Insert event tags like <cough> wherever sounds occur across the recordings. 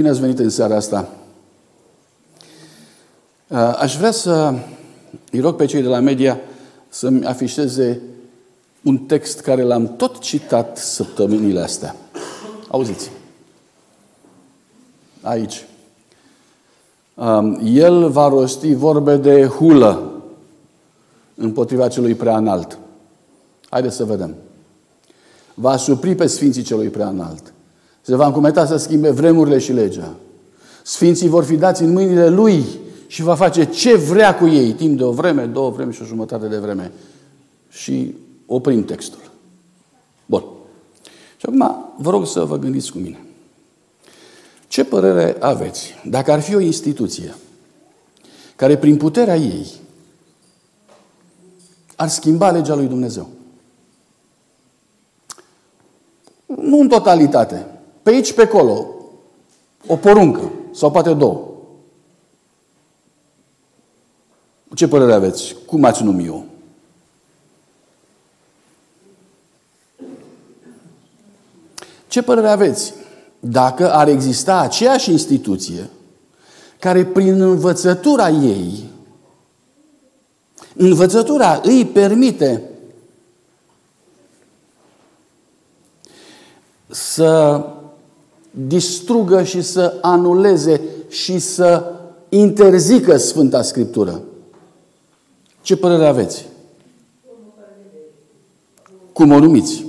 Bine ați venit în seara asta. Uh, aș vrea să îi rog pe cei de la media să-mi afișeze un text care l-am tot citat săptămânile astea. Auziți. Aici. Um, el va rosti vorbe de hulă împotriva celui prea înalt. Haideți să vedem. Va supri pe Sfinții celui prea înalt. Se va încumeta să schimbe vremurile și legea. Sfinții vor fi dați în mâinile Lui și va face ce vrea cu ei, timp de o vreme, două vreme și o jumătate de vreme. Și oprim textul. Bun. Și acum vă rog să vă gândiți cu mine. Ce părere aveți dacă ar fi o instituție care prin puterea ei ar schimba legea lui Dumnezeu? Nu în totalitate, pe aici, pe acolo, o poruncă sau poate două. Ce părere aveți? Cum ați numi eu? Ce părere aveți dacă ar exista aceeași instituție care prin învățătura ei, învățătura îi permite să distrugă și să anuleze și să interzică Sfânta Scriptură. Ce părere aveți? Cum o numiți?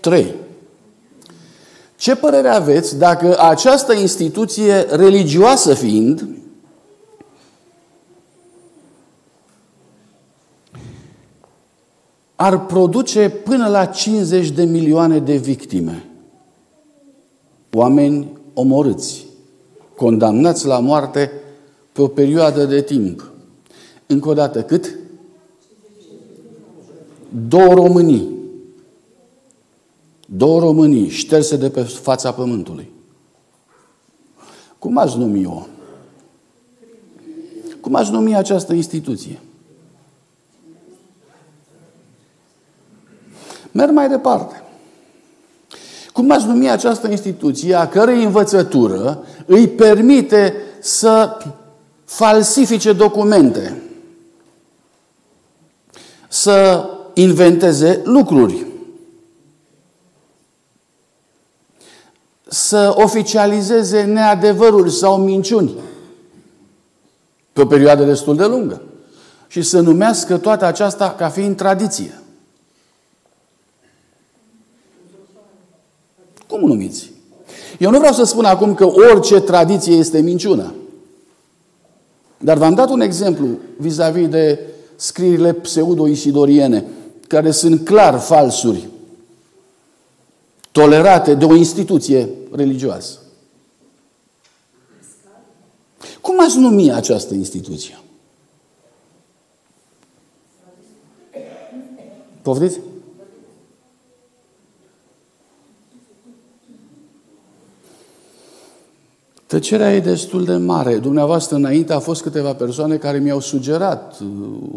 Trei. Ce părere aveți dacă această instituție religioasă fiind, ar produce până la 50 de milioane de victime. Oameni omorâți, condamnați la moarte pe o perioadă de timp. Încă o dată, cât? Două Românii. Două Românii șterse de pe fața pământului. Cum aș numi eu? Cum aș numi această instituție? Merg mai departe. Cum aș numi această instituție a cărei învățătură îi permite să falsifice documente, să inventeze lucruri, să oficializeze neadevăruri sau minciuni pe o perioadă destul de lungă și să numească toată aceasta ca fiind tradiție. Cum o numiți? Eu nu vreau să spun acum că orice tradiție este minciună. Dar v-am dat un exemplu vis-a-vis de scrierile pseudo-isidoriene, care sunt clar falsuri, tolerate de o instituție religioasă. Cum aș numi această instituție? Poftiți? Tăcerea e destul de mare. Dumneavoastră, înainte, a fost câteva persoane care mi-au sugerat uh,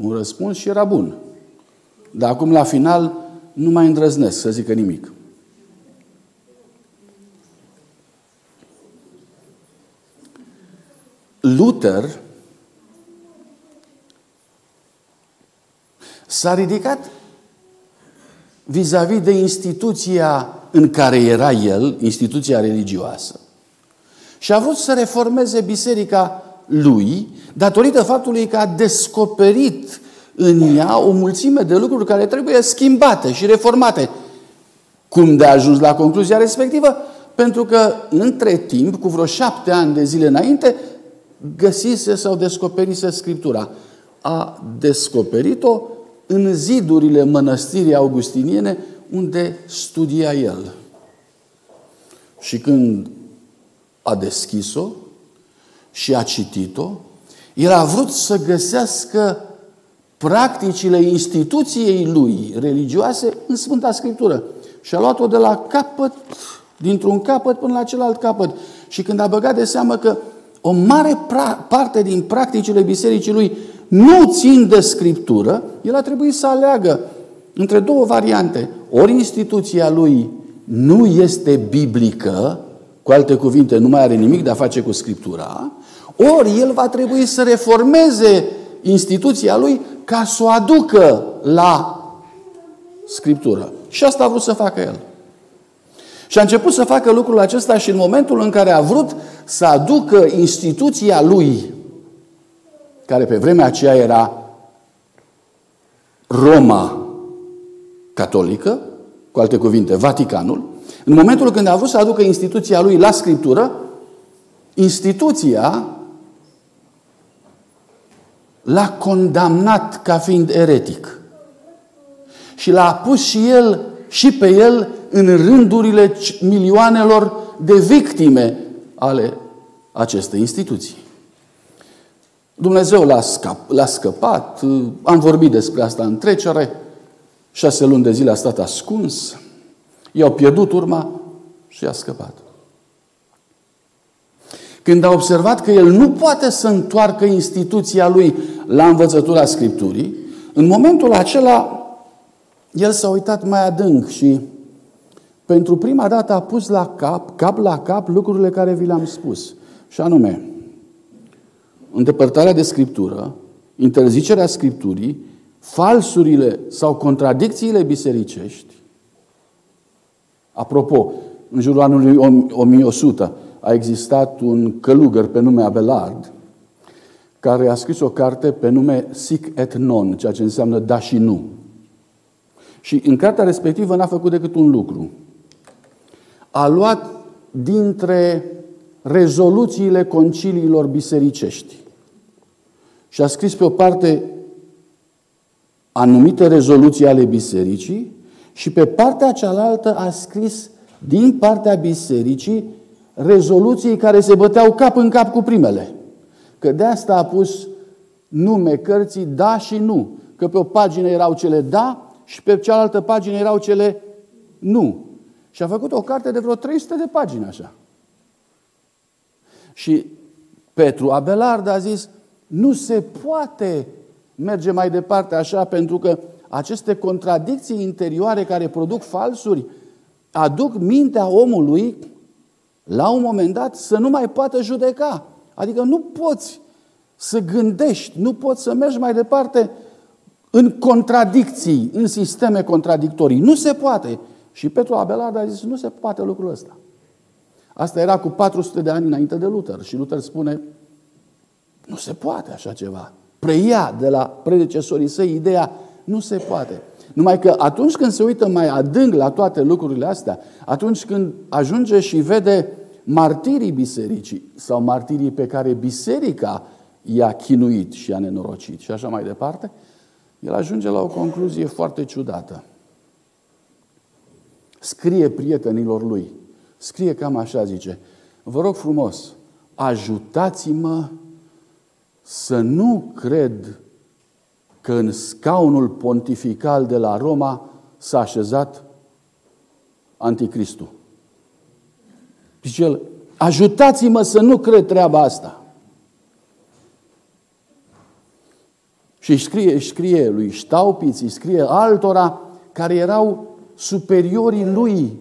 un răspuns și era bun. Dar acum, la final, nu mai îndrăznesc să zică nimic. Luther s-a ridicat vis-a-vis de instituția în care era el, instituția religioasă, și a vrut să reformeze biserica lui datorită faptului că a descoperit în ea o mulțime de lucruri care trebuie schimbate și reformate. Cum de a ajuns la concluzia respectivă? Pentru că între timp, cu vreo șapte ani de zile înainte, găsise sau descoperise Scriptura. A descoperit-o în zidurile mănăstirii augustiniene unde studia el. Și când a deschis-o și a citit-o, el a vrut să găsească practicile instituției lui religioase în Sfânta Scriptură. Și a luat-o de la capăt, dintr-un capăt până la celălalt capăt. Și când a băgat de seamă că o mare parte din practicile bisericii lui nu țin de Scriptură, el a trebuit să aleagă între două variante. Ori instituția lui nu este biblică, cu alte cuvinte, nu mai are nimic de a face cu Scriptura, ori el va trebui să reformeze instituția lui ca să o aducă la Scriptură. Și asta a vrut să facă el. Și a început să facă lucrul acesta și în momentul în care a vrut să aducă instituția lui, care pe vremea aceea era Roma catolică, cu alte cuvinte, Vaticanul, în momentul când a vrut să aducă instituția lui la Scriptură, instituția l-a condamnat ca fiind eretic. Și l-a pus și el, și pe el, în rândurile milioanelor de victime ale acestei instituții. Dumnezeu l-a, scap, l-a scăpat, am vorbit despre asta în trecere, șase luni de zile a stat ascuns, i-au pierdut urma și a scăpat. Când a observat că el nu poate să întoarcă instituția lui la învățătura Scripturii, în momentul acela el s-a uitat mai adânc și pentru prima dată a pus la cap, cap la cap, lucrurile care vi le-am spus. Și anume, îndepărtarea de Scriptură, interzicerea Scripturii, falsurile sau contradicțiile bisericești. Apropo, în jurul anului 1100 a existat un călugăr pe nume Abelard, care a scris o carte pe nume Sic et Non, ceea ce înseamnă da și nu. Și în cartea respectivă n-a făcut decât un lucru. A luat dintre rezoluțiile conciliilor bisericești și a scris pe o parte anumite rezoluții ale bisericii și pe partea cealaltă a scris din partea bisericii rezoluții care se băteau cap în cap cu primele. Că de asta a pus nume cărții da și nu. Că pe o pagină erau cele da și pe cealaltă pagină erau cele nu. Și a făcut o carte de vreo 300 de pagini așa. Și Petru Abelard a zis, nu se poate merge mai departe așa pentru că aceste contradicții interioare care produc falsuri aduc mintea omului la un moment dat să nu mai poată judeca. Adică nu poți să gândești, nu poți să mergi mai departe în contradicții, în sisteme contradictorii. Nu se poate. Și Petru Abelard a zis, nu se poate lucrul ăsta. Asta era cu 400 de ani înainte de Luther. Și Luther spune, nu se poate așa ceva. Preia de la predecesorii săi ideea, nu se poate. Numai că atunci când se uită mai adânc la toate lucrurile astea, atunci când ajunge și vede martirii bisericii sau martirii pe care biserica i-a chinuit și i-a nenorocit și așa mai departe, el ajunge la o concluzie foarte ciudată. Scrie prietenilor lui, scrie cam așa, zice, vă rog frumos, ajutați-mă să nu cred că în scaunul pontifical de la Roma s-a așezat anticristul. Zice el, ajutați-mă să nu cred treaba asta. Și îi scrie, îi scrie lui Ștaupiț, îi scrie altora care erau superiorii lui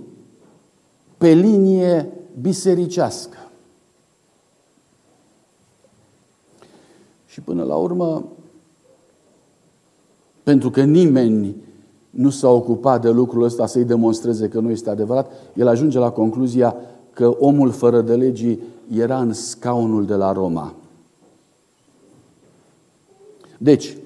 pe linie bisericească. Și până la urmă, pentru că nimeni nu s-a ocupat de lucrul ăsta să-i demonstreze că nu este adevărat, el ajunge la concluzia că omul fără de legii era în scaunul de la Roma. Deci,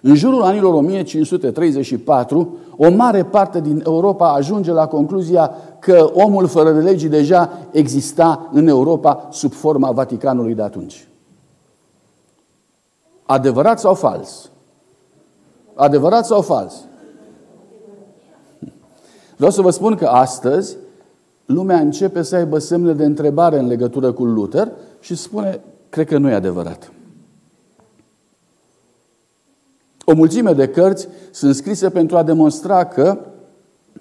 în jurul anilor 1534, o mare parte din Europa ajunge la concluzia că omul fără de legii deja exista în Europa sub forma Vaticanului de atunci. Adevărat sau fals? Adevărat sau fals? Vreau să vă spun că astăzi lumea începe să aibă semne de întrebare în legătură cu Luther și spune, cred că nu e adevărat. O mulțime de cărți sunt scrise pentru a demonstra că,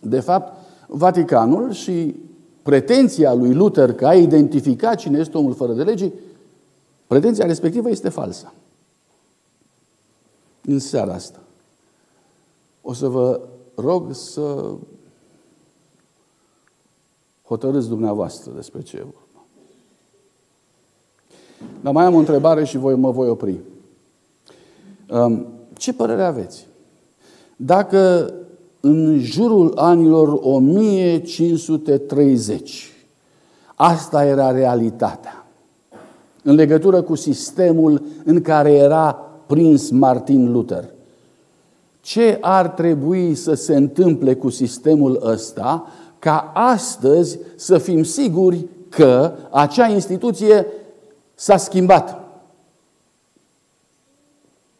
de fapt, Vaticanul și pretenția lui Luther că a identificat cine este omul fără de legii, pretenția respectivă este falsă. În seara asta o să vă rog să Hotărâți dumneavoastră despre ce e vorba. Dar mai am o întrebare și voi, mă voi opri. Um, ce părere aveți? Dacă în jurul anilor 1530 asta era realitatea, în legătură cu sistemul în care era prins Martin Luther, ce ar trebui să se întâmple cu sistemul ăsta ca astăzi să fim siguri că acea instituție s-a schimbat.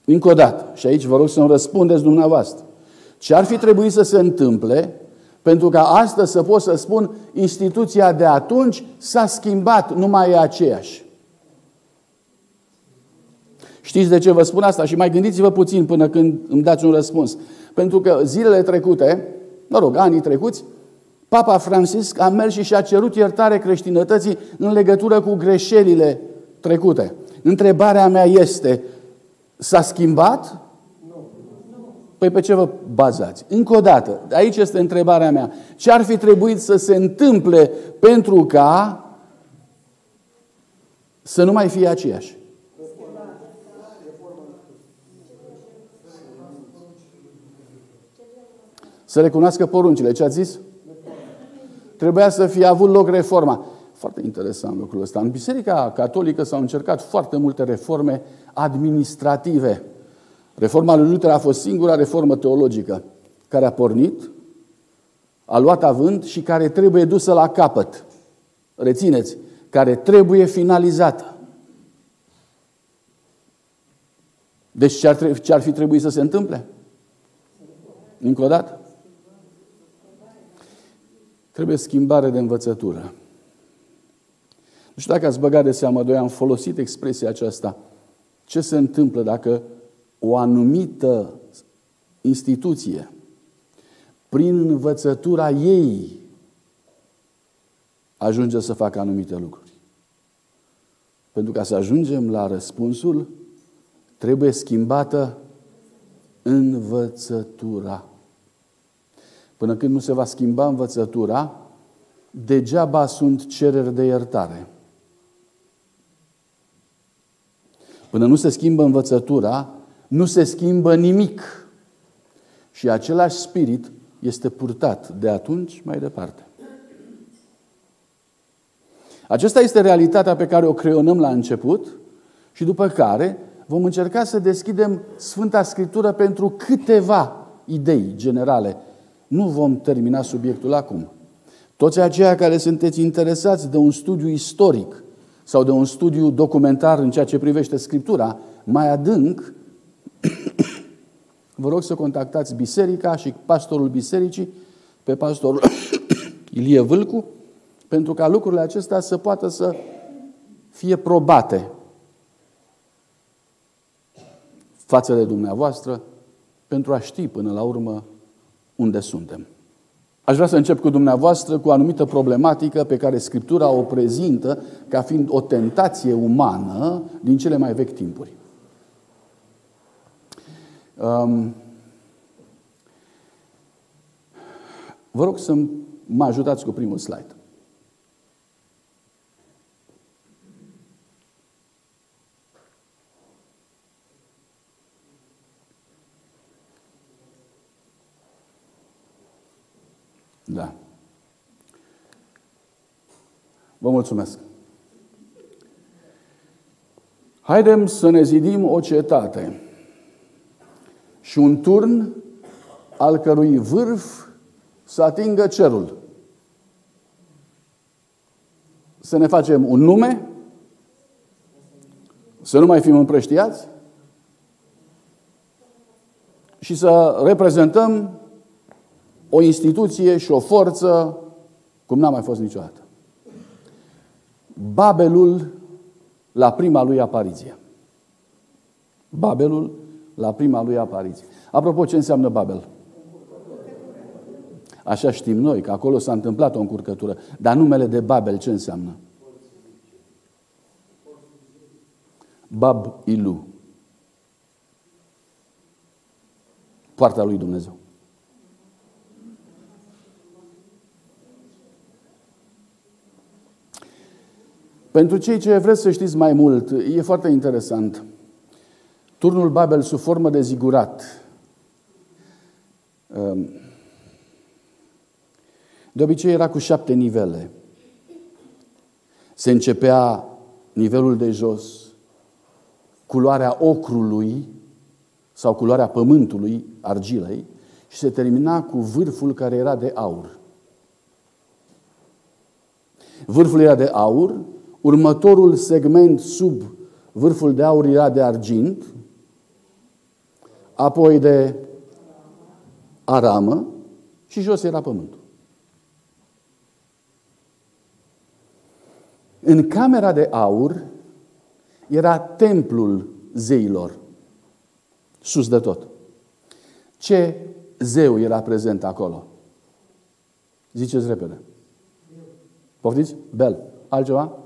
Încă o dată, și aici vă rog să-mi răspundeți dumneavoastră. Ce ar fi trebuit să se întâmple pentru ca astăzi să pot să spun instituția de atunci s-a schimbat, nu mai e aceeași. Știți de ce vă spun asta? Și mai gândiți-vă puțin până când îmi dați un răspuns. Pentru că zilele trecute, mă rog, anii trecuți, Papa Francisc a mers și și-a cerut iertare creștinătății în legătură cu greșelile trecute. Întrebarea mea este, s-a schimbat? Păi pe ce vă bazați? Încă o dată, aici este întrebarea mea. Ce ar fi trebuit să se întâmple pentru ca să nu mai fie aceeași? Să recunoască poruncile. Ce ați zis? Trebuia să fie avut loc reforma. Foarte interesant lucrul ăsta. În Biserica Catolică s-au încercat foarte multe reforme administrative. Reforma lui Luther a fost singura reformă teologică care a pornit, a luat avânt și care trebuie dusă la capăt. Rețineți, care trebuie finalizată. Deci ce ar, ce ar fi trebuit să se întâmple? Încă o dată? Trebuie schimbare de învățătură. Nu știu dacă ați băgat de seamă, doi am folosit expresia aceasta. Ce se întâmplă dacă o anumită instituție, prin învățătura ei, ajunge să facă anumite lucruri. Pentru ca să ajungem la răspunsul, trebuie schimbată învățătura. Până când nu se va schimba învățătura, degeaba sunt cereri de iertare. Până nu se schimbă învățătura, nu se schimbă nimic. Și același spirit este purtat de atunci mai departe. Aceasta este realitatea pe care o creionăm la început și după care vom încerca să deschidem Sfânta Scriptură pentru câteva idei generale nu vom termina subiectul acum. Toți aceia care sunteți interesați de un studiu istoric sau de un studiu documentar în ceea ce privește Scriptura, mai adânc, <coughs> vă rog să contactați biserica și pastorul bisericii, pe pastorul <coughs> Ilie Vâlcu, pentru ca lucrurile acestea să poată să fie probate față de dumneavoastră pentru a ști până la urmă unde suntem. Aș vrea să încep cu dumneavoastră cu o anumită problematică pe care Scriptura o prezintă ca fiind o tentație umană din cele mai vechi timpuri. Um, vă rog să mă ajutați cu primul slide. Da. Vă mulțumesc. Haidem să ne zidim o cetate și un turn al cărui vârf să atingă cerul. Să ne facem un nume, să nu mai fim împrăștiați și să reprezentăm o instituție și o forță cum n-a mai fost niciodată. Babelul la prima lui apariție. Babelul la prima lui apariție. Apropo, ce înseamnă Babel? Așa știm noi, că acolo s-a întâmplat o încurcătură. Dar numele de Babel ce înseamnă? Bab Ilu. Poarta lui Dumnezeu. Pentru cei ce vreți să știți mai mult, e foarte interesant. Turnul Babel sub formă de zigurat. Um, de obicei era cu șapte nivele. Se începea nivelul de jos, culoarea ocrului sau culoarea pământului, argilei, și se termina cu vârful care era de aur. Vârful era de aur, următorul segment sub vârful de aur era de argint, apoi de aramă și jos era pământul. În camera de aur era templul zeilor, sus de tot. Ce zeu era prezent acolo? Ziceți repede. Poftiți? Bel. Altceva?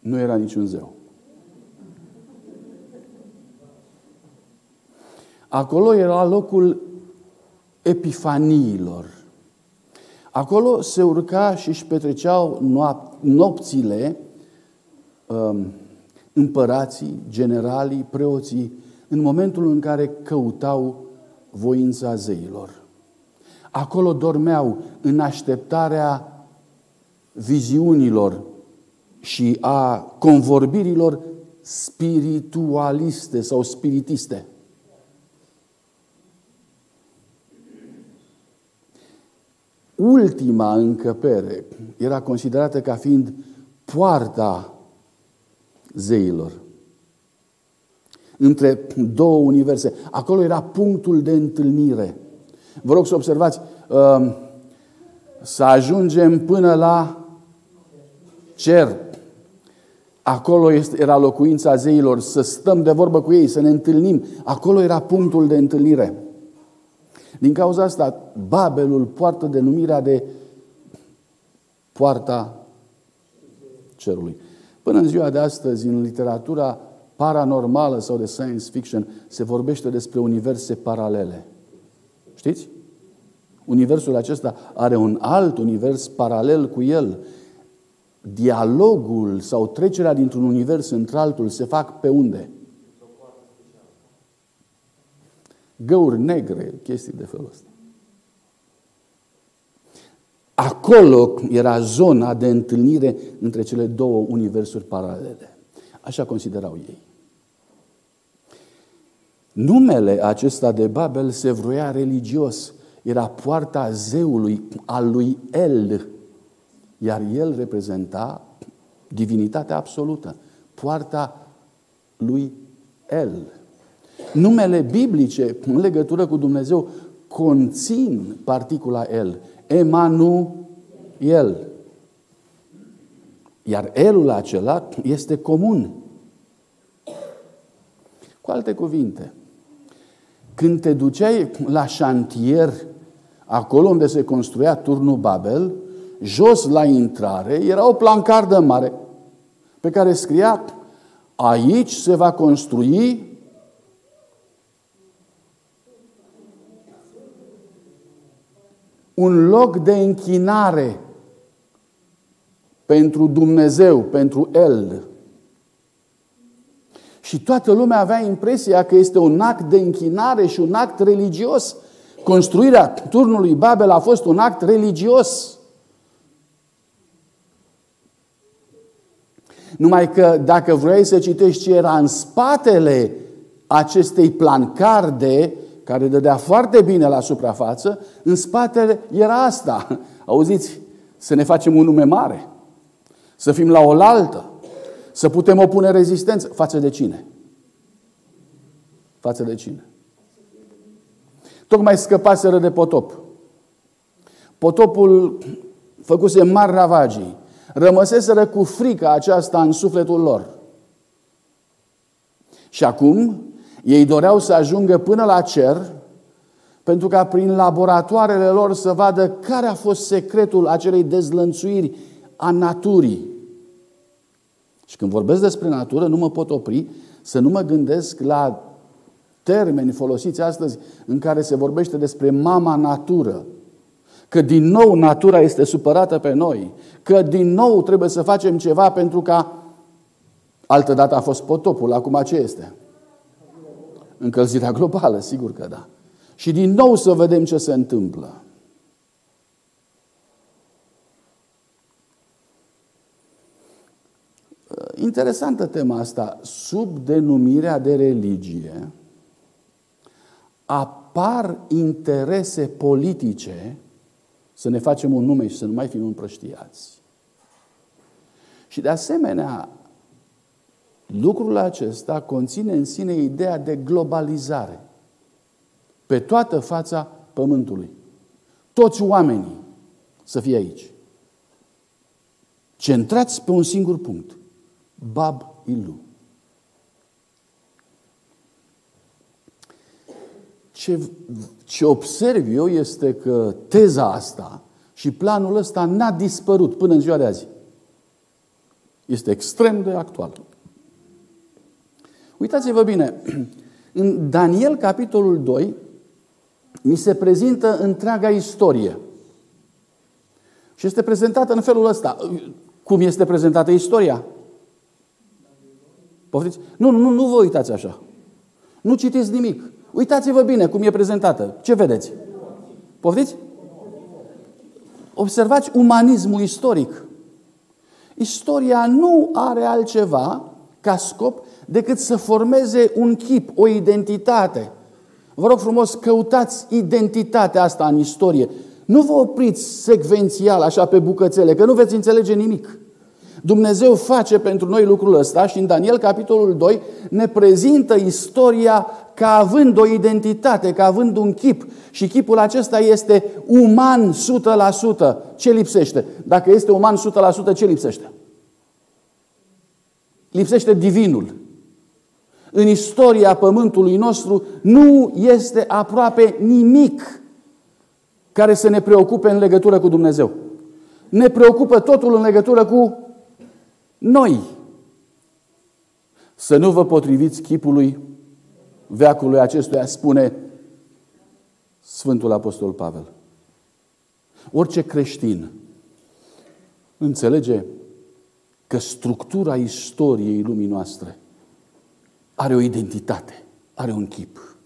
Nu era niciun zeu. Acolo era locul epifaniilor. Acolo se urca și își petreceau nopțile um, împărații, generalii, preoții, în momentul în care căutau voința zeilor. Acolo dormeau în așteptarea viziunilor și a convorbirilor spiritualiste sau spiritiste. ultima încăpere era considerată ca fiind poarta zeilor. Între două universe. Acolo era punctul de întâlnire. Vă rog să observați, um, să ajungem până la cer. Acolo era locuința zeilor, să stăm de vorbă cu ei, să ne întâlnim. Acolo era punctul de întâlnire. Din cauza asta, Babelul poartă denumirea de poarta cerului. Până în ziua de astăzi, în literatura paranormală sau de science fiction, se vorbește despre universe paralele. Știți? Universul acesta are un alt univers paralel cu el. Dialogul sau trecerea dintr-un univers într-altul se fac pe unde? găuri negre, chestii de felul ăsta. Acolo era zona de întâlnire între cele două universuri paralele. Așa considerau ei. Numele acesta de Babel se vroia religios. Era poarta zeului, al lui El. Iar el reprezenta divinitatea absolută. Poarta lui El. Numele biblice în legătură cu Dumnezeu conțin particula El. El. Iar Elul acela este comun. Cu alte cuvinte, când te duceai la șantier, acolo unde se construia turnul Babel, jos la intrare era o plancardă mare pe care scria aici se va construi un loc de închinare pentru Dumnezeu, pentru El. Și toată lumea avea impresia că este un act de închinare și un act religios. Construirea turnului Babel a fost un act religios. Numai că dacă vrei să citești ce era în spatele acestei plancarde, care dădea foarte bine la suprafață, în spatele era asta. <laughs> Auziți? Să ne facem un nume mare. Să fim la oaltă. Să putem opune rezistență. Față de cine? Față de cine? Tocmai scăpaseră de potop. Potopul făcuse mari ravagii. Rămăseseră cu frica aceasta în sufletul lor. Și acum ei doreau să ajungă până la cer pentru ca prin laboratoarele lor să vadă care a fost secretul acelei dezlănțuiri a naturii. Și când vorbesc despre natură, nu mă pot opri să nu mă gândesc la termeni folosiți astăzi în care se vorbește despre mama natură, că din nou natura este supărată pe noi, că din nou trebuie să facem ceva pentru ca altă dată a fost potopul, acum ce este? Încălzirea globală, sigur că da. Și din nou să vedem ce se întâmplă. Interesantă tema asta. Sub denumirea de religie apar interese politice să ne facem un nume și să nu mai fim împrăștiați. Și de asemenea, lucrul acesta conține în sine ideea de globalizare pe toată fața pământului. Toți oamenii să fie aici. Centrați pe un singur punct. Bab Ilu. Ce, ce observ eu este că teza asta și planul ăsta n-a dispărut până în ziua de azi. Este extrem de actual. Uitați-vă bine, <clears throat> în Daniel, capitolul 2, mi se prezintă întreaga istorie. Și este prezentată în felul ăsta. Cum este prezentată istoria? Poftiți? Nu, nu, nu vă uitați așa. Nu citiți nimic. Uitați-vă bine cum e prezentată. Ce vedeți? Poftiți? Observați umanismul istoric. Istoria nu are altceva ca scop decât să formeze un chip, o identitate. Vă rog frumos, căutați identitatea asta în istorie. Nu vă opriți secvențial, așa pe bucățele, că nu veți înțelege nimic. Dumnezeu face pentru noi lucrul ăsta și în Daniel, capitolul 2, ne prezintă istoria ca având o identitate, ca având un chip. Și chipul acesta este uman 100%. Ce lipsește? Dacă este uman 100%, ce lipsește? Lipsește divinul. În istoria pământului nostru nu este aproape nimic care să ne preocupe în legătură cu Dumnezeu. Ne preocupă totul în legătură cu noi. Să nu vă potriviți chipului veacului acestuia, spune Sfântul Apostol Pavel. Orice creștin înțelege că structura istoriei lumii noastre are o identitate, are un chip.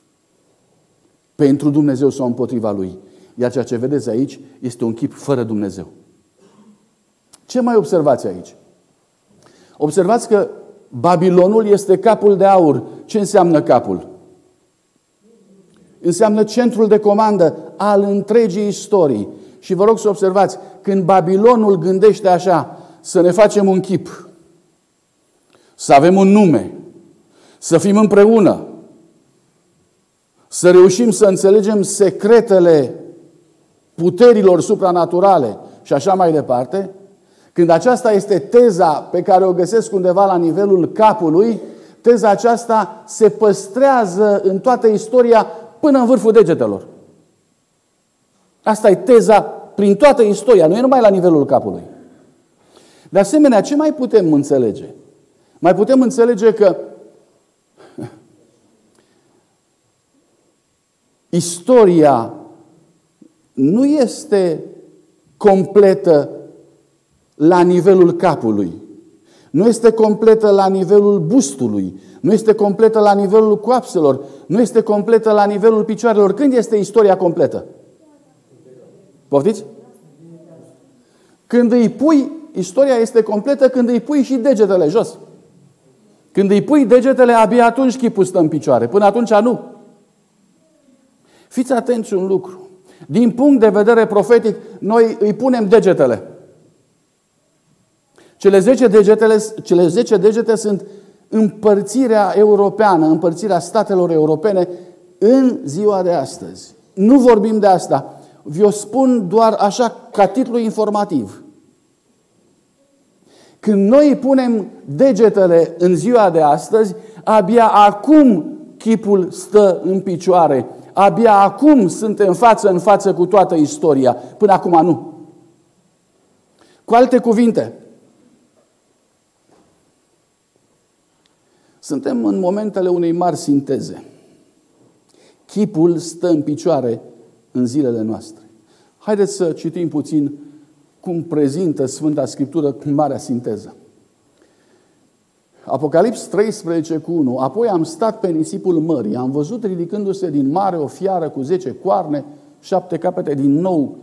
Pentru Dumnezeu sau împotriva Lui. Iar ceea ce vedeți aici este un chip fără Dumnezeu. Ce mai observați aici? Observați că Babilonul este capul de aur. Ce înseamnă capul? Înseamnă centrul de comandă al întregii istorii. Și vă rog să observați, când Babilonul gândește așa, să ne facem un chip, să avem un nume, să fim împreună, să reușim să înțelegem secretele puterilor supranaturale și așa mai departe, când aceasta este teza pe care o găsesc undeva la nivelul capului, teza aceasta se păstrează în toată istoria până în vârful degetelor. Asta e teza prin toată istoria, nu e numai la nivelul capului. De asemenea, ce mai putem înțelege? Mai putem înțelege că istoria nu este completă la nivelul capului. Nu este completă la nivelul bustului. Nu este completă la nivelul coapselor. Nu este completă la nivelul picioarelor. Când este istoria completă? Poftiți? Când îi pui, istoria este completă când îi pui și degetele jos. Când îi pui degetele, abia atunci chipul stă în picioare. Până atunci nu. Fiți atenți un lucru. Din punct de vedere profetic, noi îi punem degetele. Cele 10 degetele, cele 10 degete sunt împărțirea europeană, împărțirea statelor europene în ziua de astăzi. Nu vorbim de asta. Vi-o spun doar așa ca titlu informativ. Când noi punem degetele în ziua de astăzi, abia acum chipul stă în picioare. Abia acum suntem față în față cu toată istoria. Până acum nu. Cu alte cuvinte, Suntem în momentele unei mari sinteze. Chipul stă în picioare în zilele noastre. Haideți să citim puțin cum prezintă Sfânta Scriptură marea sinteză. Apocalips 13 cu 1. Apoi am stat pe nisipul mării, am văzut ridicându-se din mare o fiară cu zece coarne, șapte capete, din nou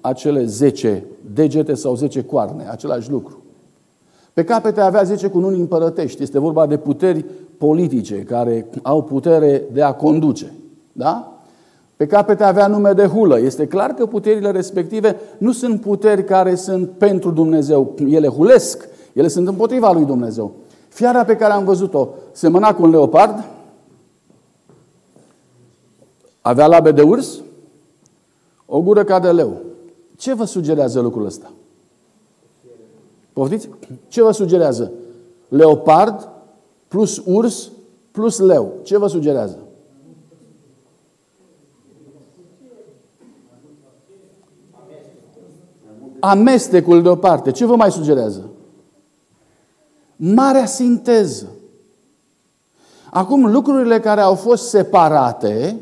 acele zece degete sau zece coarne, același lucru. Pe capete avea zece cununi împărătești. Este vorba de puteri politice care au putere de a conduce. Da? Pe capete avea nume de hulă. Este clar că puterile respective nu sunt puteri care sunt pentru Dumnezeu. Ele hulesc, ele sunt împotriva lui Dumnezeu. Fiara pe care am văzut-o semăna cu un leopard, avea labe de urs, o gură ca de leu. Ce vă sugerează lucrul ăsta? Poftiți? Ce vă sugerează? Leopard plus urs plus leu. Ce vă sugerează? Amestecul deoparte. Ce vă mai sugerează? Marea sinteză. Acum, lucrurile care au fost separate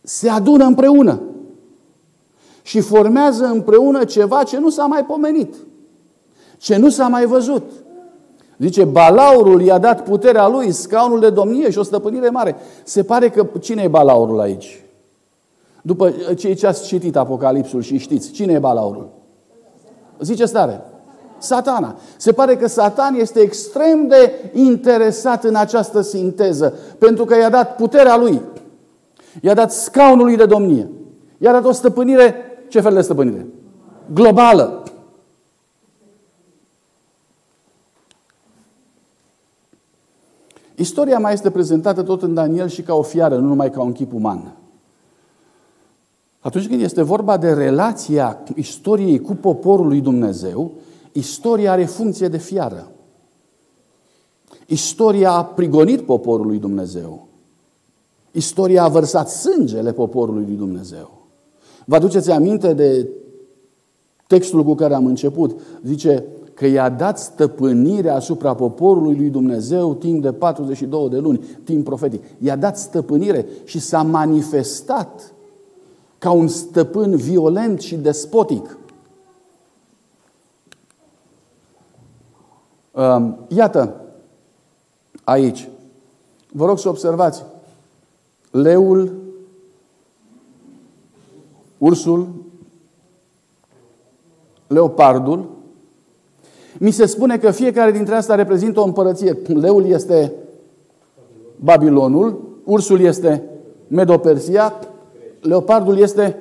se adună împreună și formează împreună ceva ce nu s-a mai pomenit, ce nu s-a mai văzut. Zice, balaurul i-a dat puterea lui, scaunul de domnie și o stăpânire mare. Se pare că cine e balaurul aici? După cei ce ați citit Apocalipsul și știți, cine e balaurul? Zice stare. Satana. Se pare că Satan este extrem de interesat în această sinteză, pentru că i-a dat puterea lui, i-a dat scaunul lui de domnie, i-a dat o stăpânire, ce fel de stăpânire? Globală. Istoria mai este prezentată tot în Daniel și ca o fiară, nu numai ca un chip uman. Atunci când este vorba de relația istoriei cu poporul lui Dumnezeu, istoria are funcție de fiară. Istoria a prigonit poporul lui Dumnezeu. Istoria a vărsat sângele poporului lui Dumnezeu. Vă aduceți aminte de textul cu care am început? Zice că i-a dat stăpânire asupra poporului lui Dumnezeu timp de 42 de luni, timp profetic. I-a dat stăpânire și s-a manifestat ca un stăpân violent și despotic. Iată, aici, vă rog să observați, leul, ursul, leopardul, mi se spune că fiecare dintre astea reprezintă o împărăție. Leul este Babilonul, ursul este Medopersia, leopardul este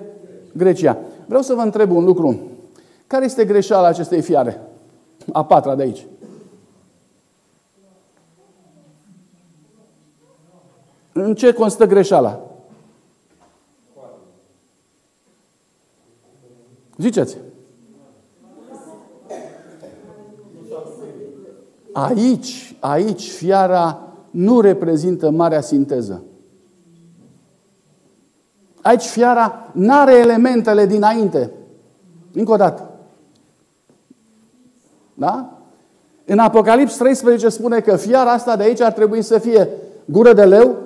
Grecia. Vreau să vă întreb un lucru. Care este greșeala acestei fiare? A patra de aici. În ce constă greșeala? Ziceți. Aici, aici, fiara nu reprezintă marea sinteză. Aici fiara nu are elementele dinainte. Încă o dată. Da? În Apocalips 13 spune că fiara asta de aici ar trebui să fie gură de leu,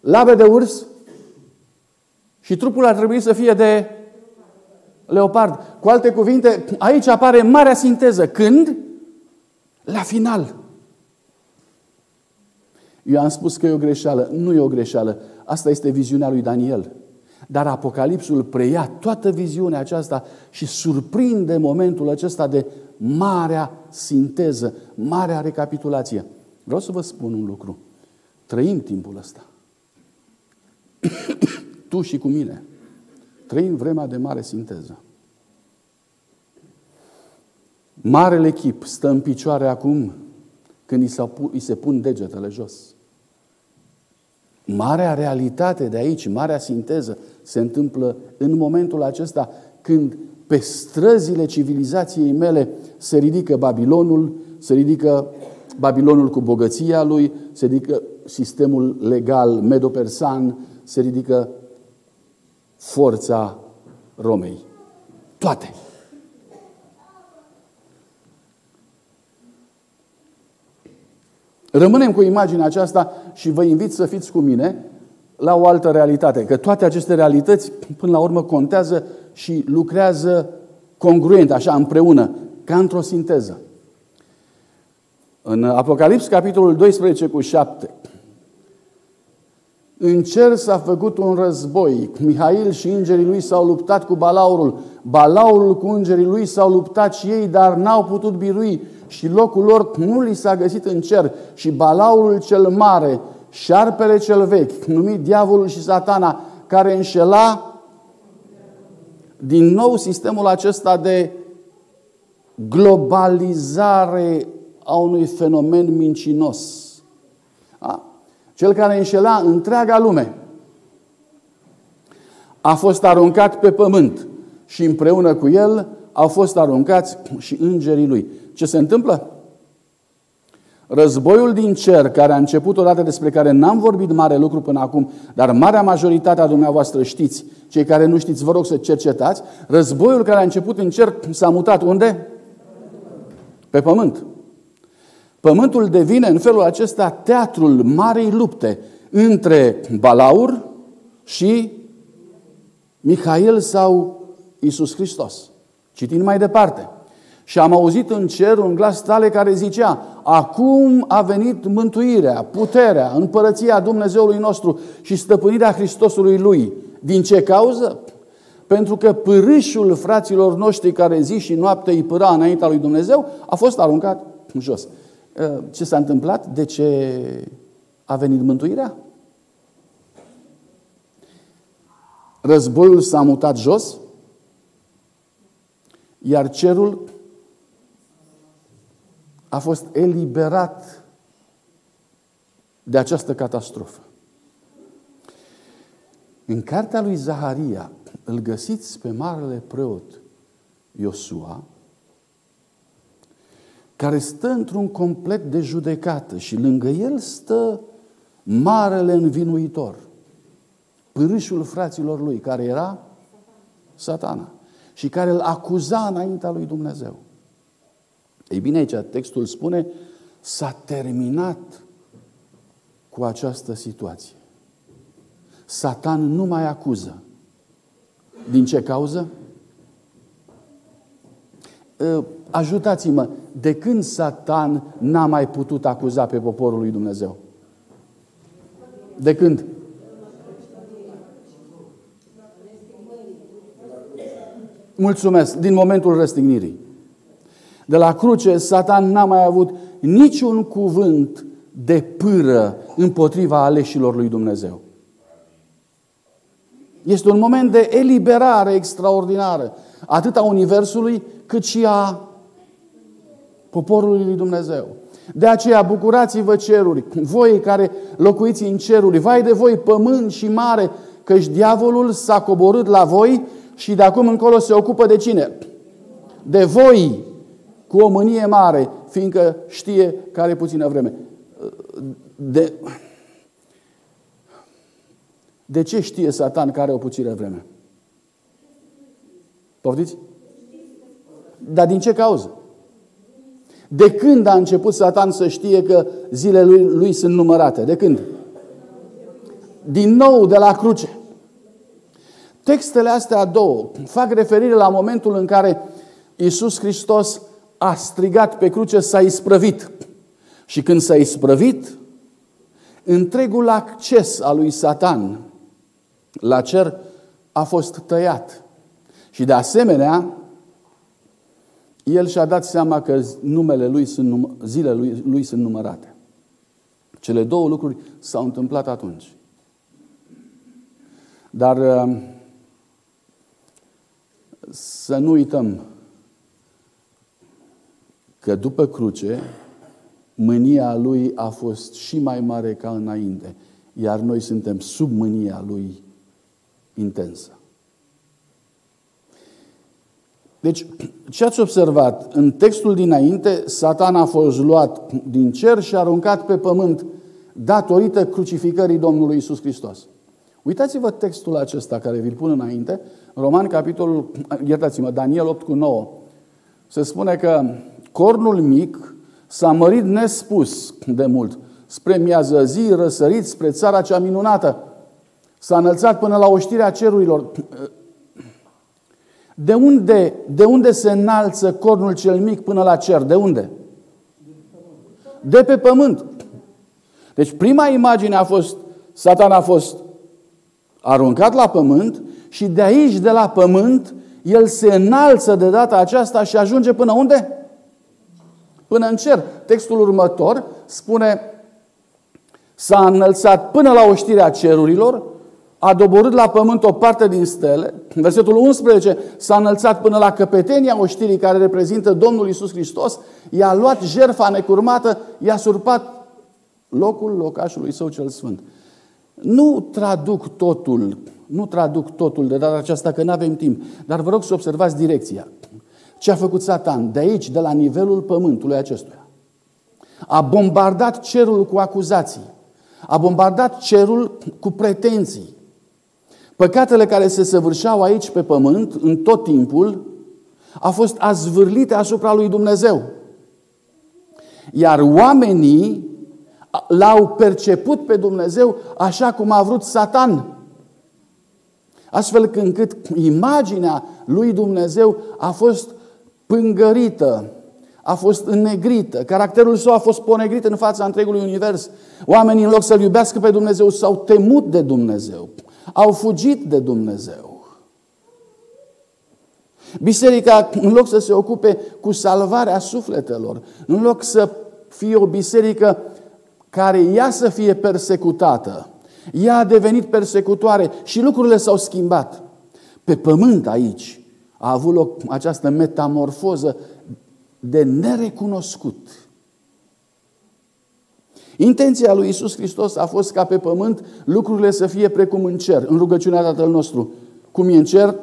labe de urs și trupul ar trebui să fie de leopard. Cu alte cuvinte, aici apare marea sinteză. Când? La final. Eu am spus că e o greșeală. Nu e o greșeală. Asta este viziunea lui Daniel. Dar Apocalipsul preia toată viziunea aceasta și surprinde momentul acesta de marea sinteză, marea recapitulație. Vreau să vă spun un lucru. Trăim timpul ăsta. <coughs> tu și cu mine. Trăim vremea de mare sinteză. Marele echip stă în picioare acum când îi se pun degetele jos. Marea realitate de aici, marea sinteză, se întâmplă în momentul acesta când pe străzile civilizației mele se ridică Babilonul, se ridică Babilonul cu bogăția lui, se ridică sistemul legal medo-persan, se ridică forța Romei. Toate. Rămânem cu imaginea aceasta și vă invit să fiți cu mine la o altă realitate. Că toate aceste realități, până la urmă, contează și lucrează congruent, așa, împreună, ca într-o sinteză. În Apocalips, capitolul 12 cu 7, în cer s-a făcut un război. Mihail și îngerii lui s-au luptat cu balaurul. Balaurul cu îngerii lui s-au luptat și ei, dar n-au putut birui și locul lor nu li s-a găsit în cer. Și balaurul cel mare, șarpele cel vechi, numit diavolul și satana, care înșela din nou sistemul acesta de globalizare a unui fenomen mincinos. A? Cel care înșela întreaga lume a fost aruncat pe pământ și împreună cu el au fost aruncați și îngerii lui. Ce se întâmplă? Războiul din cer, care a început odată despre care n-am vorbit mare lucru până acum, dar marea majoritate a dumneavoastră știți, cei care nu știți, vă rog să cercetați, războiul care a început în cer s-a mutat unde? Pe pământ. Pământul devine în felul acesta teatrul marei lupte între Balaur și Mihail sau Isus Hristos. Citind mai departe. Și am auzit în cer un glas tale care zicea, acum a venit mântuirea, puterea, împărăția Dumnezeului nostru și stăpânirea Hristosului Lui. Din ce cauză? Pentru că pârâșul fraților noștri care zi și noapte îi pâra înaintea lui Dumnezeu a fost aruncat jos. Ă, ce s-a întâmplat? De ce a venit mântuirea? Războiul s-a mutat jos, iar cerul a fost eliberat de această catastrofă. În cartea lui Zaharia îl găsiți pe marele preot Iosua, care stă într-un complet de judecată și lângă el stă marele învinuitor, pârâșul fraților lui, care era satana și care îl acuza înaintea lui Dumnezeu. Ei bine, aici textul spune, s-a terminat cu această situație. Satan nu mai acuză. Din ce cauză? Ă, ajutați-mă, de când Satan n-a mai putut acuza pe poporul lui Dumnezeu? De când? Mulțumesc, din momentul răstignirii. De la cruce, Satan n-a mai avut niciun cuvânt de pâră împotriva aleșilor lui Dumnezeu. Este un moment de eliberare extraordinară, atât a Universului, cât și a poporului lui Dumnezeu. De aceea bucurați-vă ceruri, voi care locuiți în ceruri, vai de voi pământ și mare, căci diavolul s-a coborât la voi și de acum încolo se ocupă de cine? De voi, cu o mânie mare, fiindcă știe care puțină vreme. De, de ce știe Satan care o puțină vreme? Poftiți? Dar din ce cauză? De când a început Satan să știe că zilele lui, lui sunt numărate? De când? Din nou de la cruce. Textele astea două fac referire la momentul în care Iisus Hristos a strigat pe cruce, s-a isprăvit. Și când s-a isprăvit, întregul acces al lui Satan la cer a fost tăiat. Și de asemenea, el și-a dat seama că numele lui sunt, zilele lui, lui sunt numărate. Cele două lucruri s-au întâmplat atunci. Dar uh, să nu uităm că după cruce, mânia lui a fost și mai mare ca înainte, iar noi suntem sub mânia lui intensă. Deci, ce ați observat? În textul dinainte, Satan a fost luat din cer și aruncat pe pământ datorită crucificării Domnului Isus Hristos. Uitați-vă textul acesta care vi-l pun înainte, Roman, capitolul, iertați-mă, Daniel 8 cu 9. Se spune că cornul mic s-a mărit nespus de mult, spre miază zi, răsărit spre țara cea minunată. S-a înălțat până la oștirea cerurilor. De unde, de unde se înalță cornul cel mic până la cer? De unde? De pe pământ. Deci prima imagine a fost, Satan a fost aruncat la pământ și de aici, de la pământ, el se înalță de data aceasta și ajunge până unde? Până în cer. Textul următor spune s-a înălțat până la oștirea cerurilor, a doborât la pământ o parte din stele. În versetul 11 s-a înălțat până la căpetenia oștirii care reprezintă Domnul Isus Hristos, i-a luat jerfa necurmată, i-a surpat locul locașului său cel sfânt. Nu traduc totul, nu traduc totul de data aceasta că nu avem timp, dar vă rog să observați direcția. Ce a făcut Satan de aici, de la nivelul pământului acestuia? A bombardat cerul cu acuzații. A bombardat cerul cu pretenții. Păcatele care se săvârșeau aici pe pământ, în tot timpul, a fost azvârlite asupra lui Dumnezeu. Iar oamenii l-au perceput pe Dumnezeu așa cum a vrut Satan. Astfel încât imaginea lui Dumnezeu a fost pângărită, a fost înnegrită, caracterul său a fost ponegrit în fața întregului univers. Oamenii, în loc să-L iubească pe Dumnezeu, s-au temut de Dumnezeu, au fugit de Dumnezeu. Biserica, în loc să se ocupe cu salvarea sufletelor, în loc să fie o biserică care ea să fie persecutată, ea a devenit persecutoare și lucrurile s-au schimbat. Pe pământ aici a avut loc această metamorfoză de nerecunoscut. Intenția lui Isus Hristos a fost ca pe pământ lucrurile să fie precum în cer, în rugăciunea Tatăl nostru. Cum e în cer,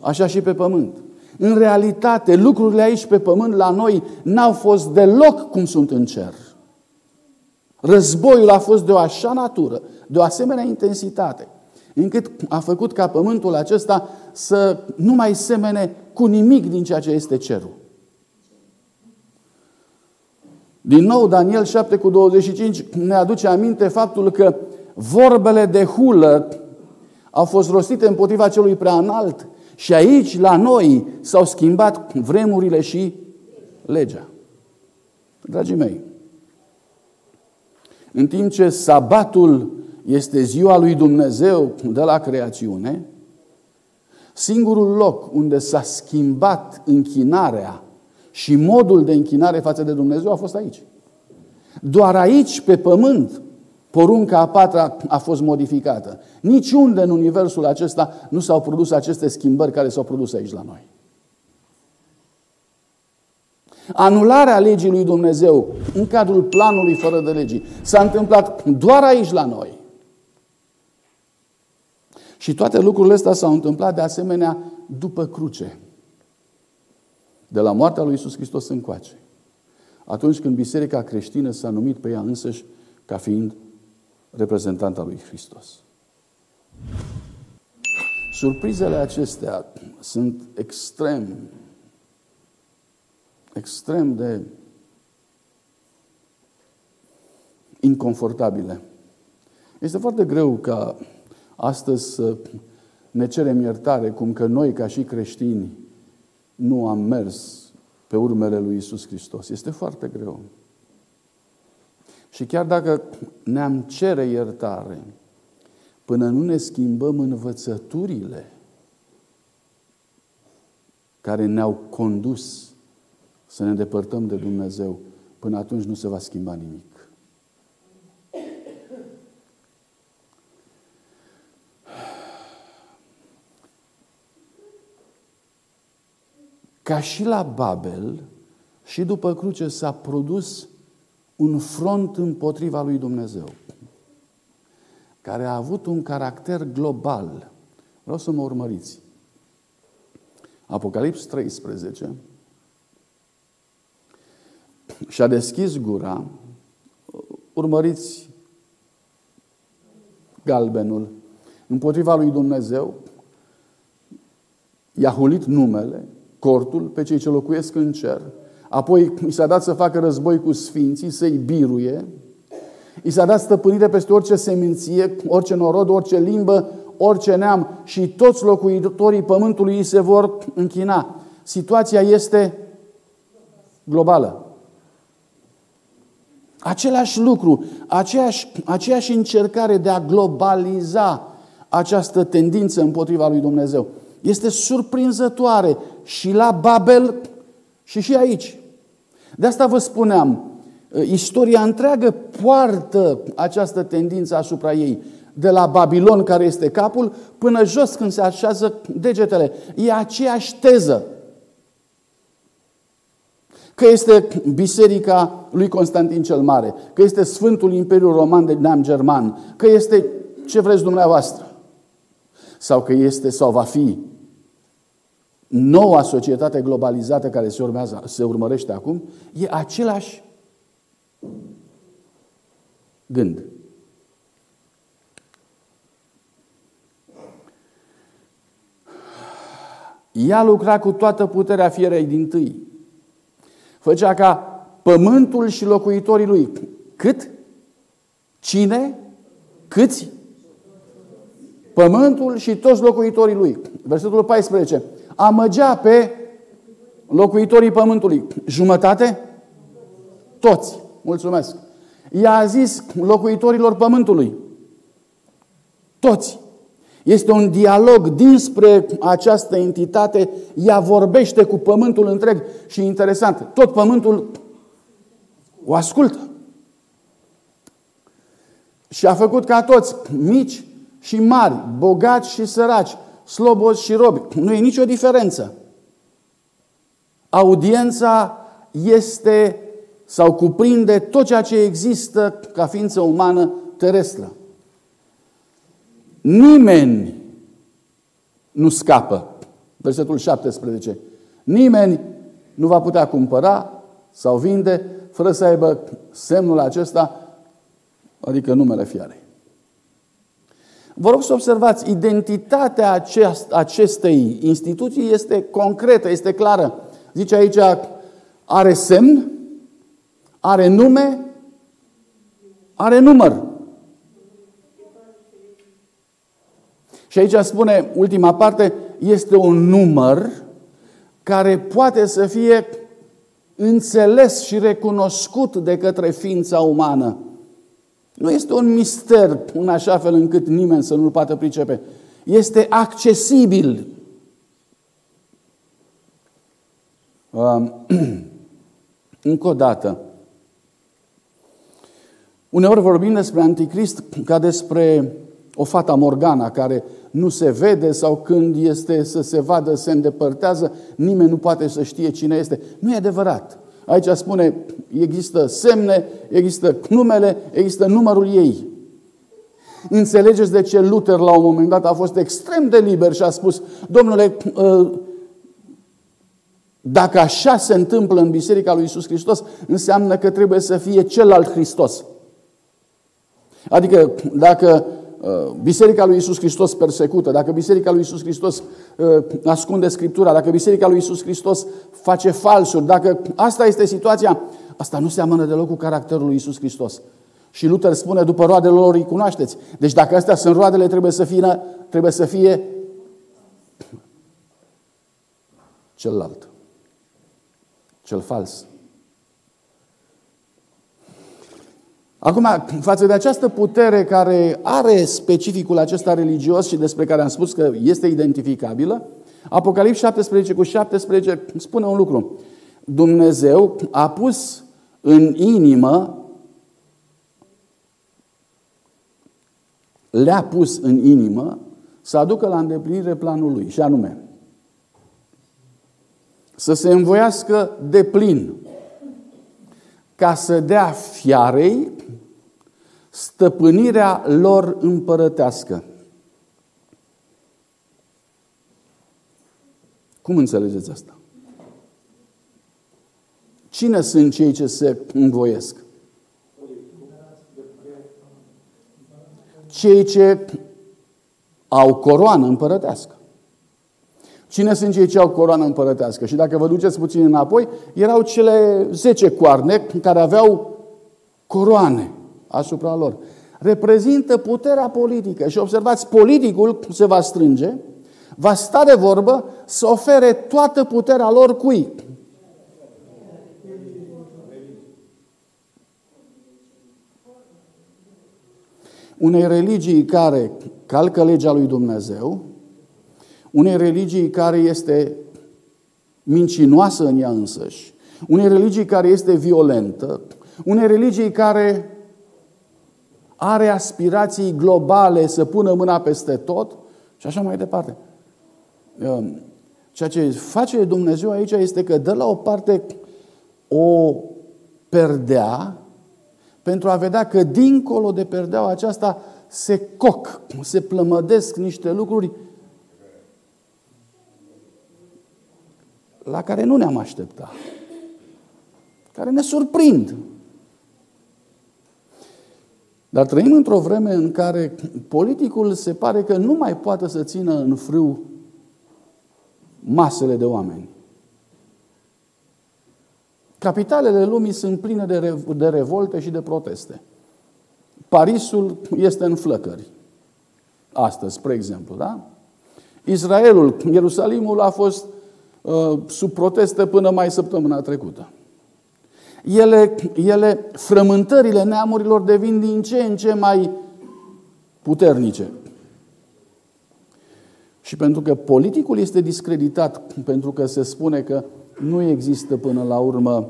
așa și pe pământ. În realitate, lucrurile aici pe pământ la noi n-au fost deloc cum sunt în cer. Războiul a fost de o așa natură, de o asemenea intensitate, încât a făcut ca pământul acesta să nu mai semene cu nimic din ceea ce este cerul. Din nou, Daniel 7 cu 25 ne aduce aminte faptul că vorbele de hulă au fost rostite împotriva celui prea înalt și aici, la noi, s-au schimbat vremurile și legea. Dragii mei, în timp ce sabatul este ziua lui Dumnezeu de la creațiune, singurul loc unde s-a schimbat închinarea și modul de închinare față de Dumnezeu a fost aici. Doar aici, pe pământ, porunca a patra a fost modificată. Niciunde în universul acesta nu s-au produs aceste schimbări care s-au produs aici la noi. Anularea legii lui Dumnezeu în cadrul planului fără de legii s-a întâmplat doar aici la noi. Și toate lucrurile astea s-au întâmplat de asemenea după cruce. De la moartea lui Isus Hristos încoace. Atunci când biserica creștină s-a numit pe ea însăși ca fiind reprezentanta lui Hristos. Surprizele acestea sunt extrem extrem de inconfortabile. Este foarte greu ca astăzi să ne cerem iertare, cum că noi, ca și creștini, nu am mers pe urmele lui Isus Hristos. Este foarte greu. Și chiar dacă ne-am cere iertare, până nu ne schimbăm învățăturile care ne-au condus să ne depărtăm de Dumnezeu. Până atunci nu se va schimba nimic. Ca și la Babel, și după cruce s-a produs un front împotriva lui Dumnezeu, care a avut un caracter global. Vreau să mă urmăriți. Apocalips 13, și-a deschis gura, urmăriți galbenul, împotriva lui Dumnezeu, i-a hulit numele, cortul, pe cei ce locuiesc în cer, apoi <laughs> i s-a dat să facă război cu sfinții, să-i biruie, I s-a dat stăpânire peste orice seminție, orice norod, orice limbă, orice neam și toți locuitorii pământului îi se vor închina. Situația este globală. Același lucru, aceeași, aceeași încercare de a globaliza această tendință împotriva lui Dumnezeu. Este surprinzătoare și la Babel și și aici. De asta vă spuneam, istoria întreagă poartă această tendință asupra ei. De la Babilon, care este capul, până jos când se așează degetele. E aceeași teză. Că este biserica lui Constantin cel Mare, că este Sfântul Imperiu Roman de neam german, că este ce vreți dumneavoastră. Sau că este sau va fi noua societate globalizată care se, urmează, se urmărește acum, e același gând. Ea lucra cu toată puterea fierei din tâi. Făcea ca pământul și locuitorii lui. Cât? Cine? Câți? Pământul și toți locuitorii lui. Versetul 14 amăgea pe locuitorii pământului. Jumătate? Toți. Mulțumesc. I-a zis locuitorilor pământului. Toți. Este un dialog dinspre această entitate. Ea vorbește cu pământul întreg și interesant. Tot pământul o ascultă. Și a făcut ca toți, mici și mari, bogați și săraci, slobozi și robi. Nu e nicio diferență. Audiența este sau cuprinde tot ceea ce există ca ființă umană terestră. Nimeni nu scapă. Versetul 17. Nimeni nu va putea cumpăra sau vinde fără să aibă semnul acesta, adică numele fiarei. Vă rog să observați, identitatea acestei instituții este concretă, este clară. Zice aici, are semn, are nume, are număr. Și aici spune, ultima parte, este un număr care poate să fie înțeles și recunoscut de către ființa umană. Nu este un mister în așa fel încât nimeni să nu-l poată pricepe. Este accesibil. Um, <clears throat> încă o dată. Uneori vorbim despre anticrist ca despre o fata Morgana care nu se vede sau când este să se vadă, se îndepărtează, nimeni nu poate să știe cine este. Nu e adevărat. Aici spune, există semne, există numele, există numărul ei. Înțelegeți de ce Luther la un moment dat a fost extrem de liber și a spus, domnule, ă, dacă așa se întâmplă în Biserica lui Isus Hristos, înseamnă că trebuie să fie celălalt Hristos. Adică dacă Uh, Biserica lui Isus Hristos persecută, dacă Biserica lui Isus Hristos uh, ascunde Scriptura, dacă Biserica lui Isus Hristos face falsuri, dacă asta este situația, asta nu seamănă deloc cu caracterul lui Isus Hristos. Și Luther spune, după roadele lor îi cunoașteți. Deci dacă astea sunt roadele, trebuie să fie, trebuie să fie celălalt. Cel fals. Acum, față de această putere care are specificul acesta religios și despre care am spus că este identificabilă, Apocalips 17 cu 17 spune un lucru. Dumnezeu a pus în inimă, le-a pus în inimă să aducă la îndeplinire planul lui, și anume să se învoiască de plin ca să dea fiarei stăpânirea lor împărătească. Cum înțelegeți asta? Cine sunt cei ce se învoiesc? Cei ce au coroană împărătească. Cine sunt cei ce au coroană împărătească? Și dacă vă duceți puțin înapoi, erau cele zece coarne care aveau coroane asupra lor. Reprezintă puterea politică. Și observați, politicul se va strânge, va sta de vorbă să ofere toată puterea lor cui? Unei religii care calcă legea lui Dumnezeu, unei religii care este mincinoasă în ea însăși, unei religii care este violentă, unei religii care are aspirații globale să pună mâna peste tot și așa mai departe. Um, ceea ce face Dumnezeu aici este că dă la o parte o perdea pentru a vedea că dincolo de perdeaua aceasta se coc, se plămădesc niște lucruri la care nu ne-am așteptat, care ne surprind. Dar trăim într-o vreme în care politicul se pare că nu mai poate să țină în frâu masele de oameni. Capitalele lumii sunt pline de, rev- de revolte și de proteste. Parisul este în flăcări. Astăzi, spre exemplu, da? Israelul, Ierusalimul a fost uh, sub proteste până mai săptămâna trecută. Ele, ele, frământările neamurilor devin din ce în ce mai puternice. Și pentru că politicul este discreditat, pentru că se spune că nu există până la urmă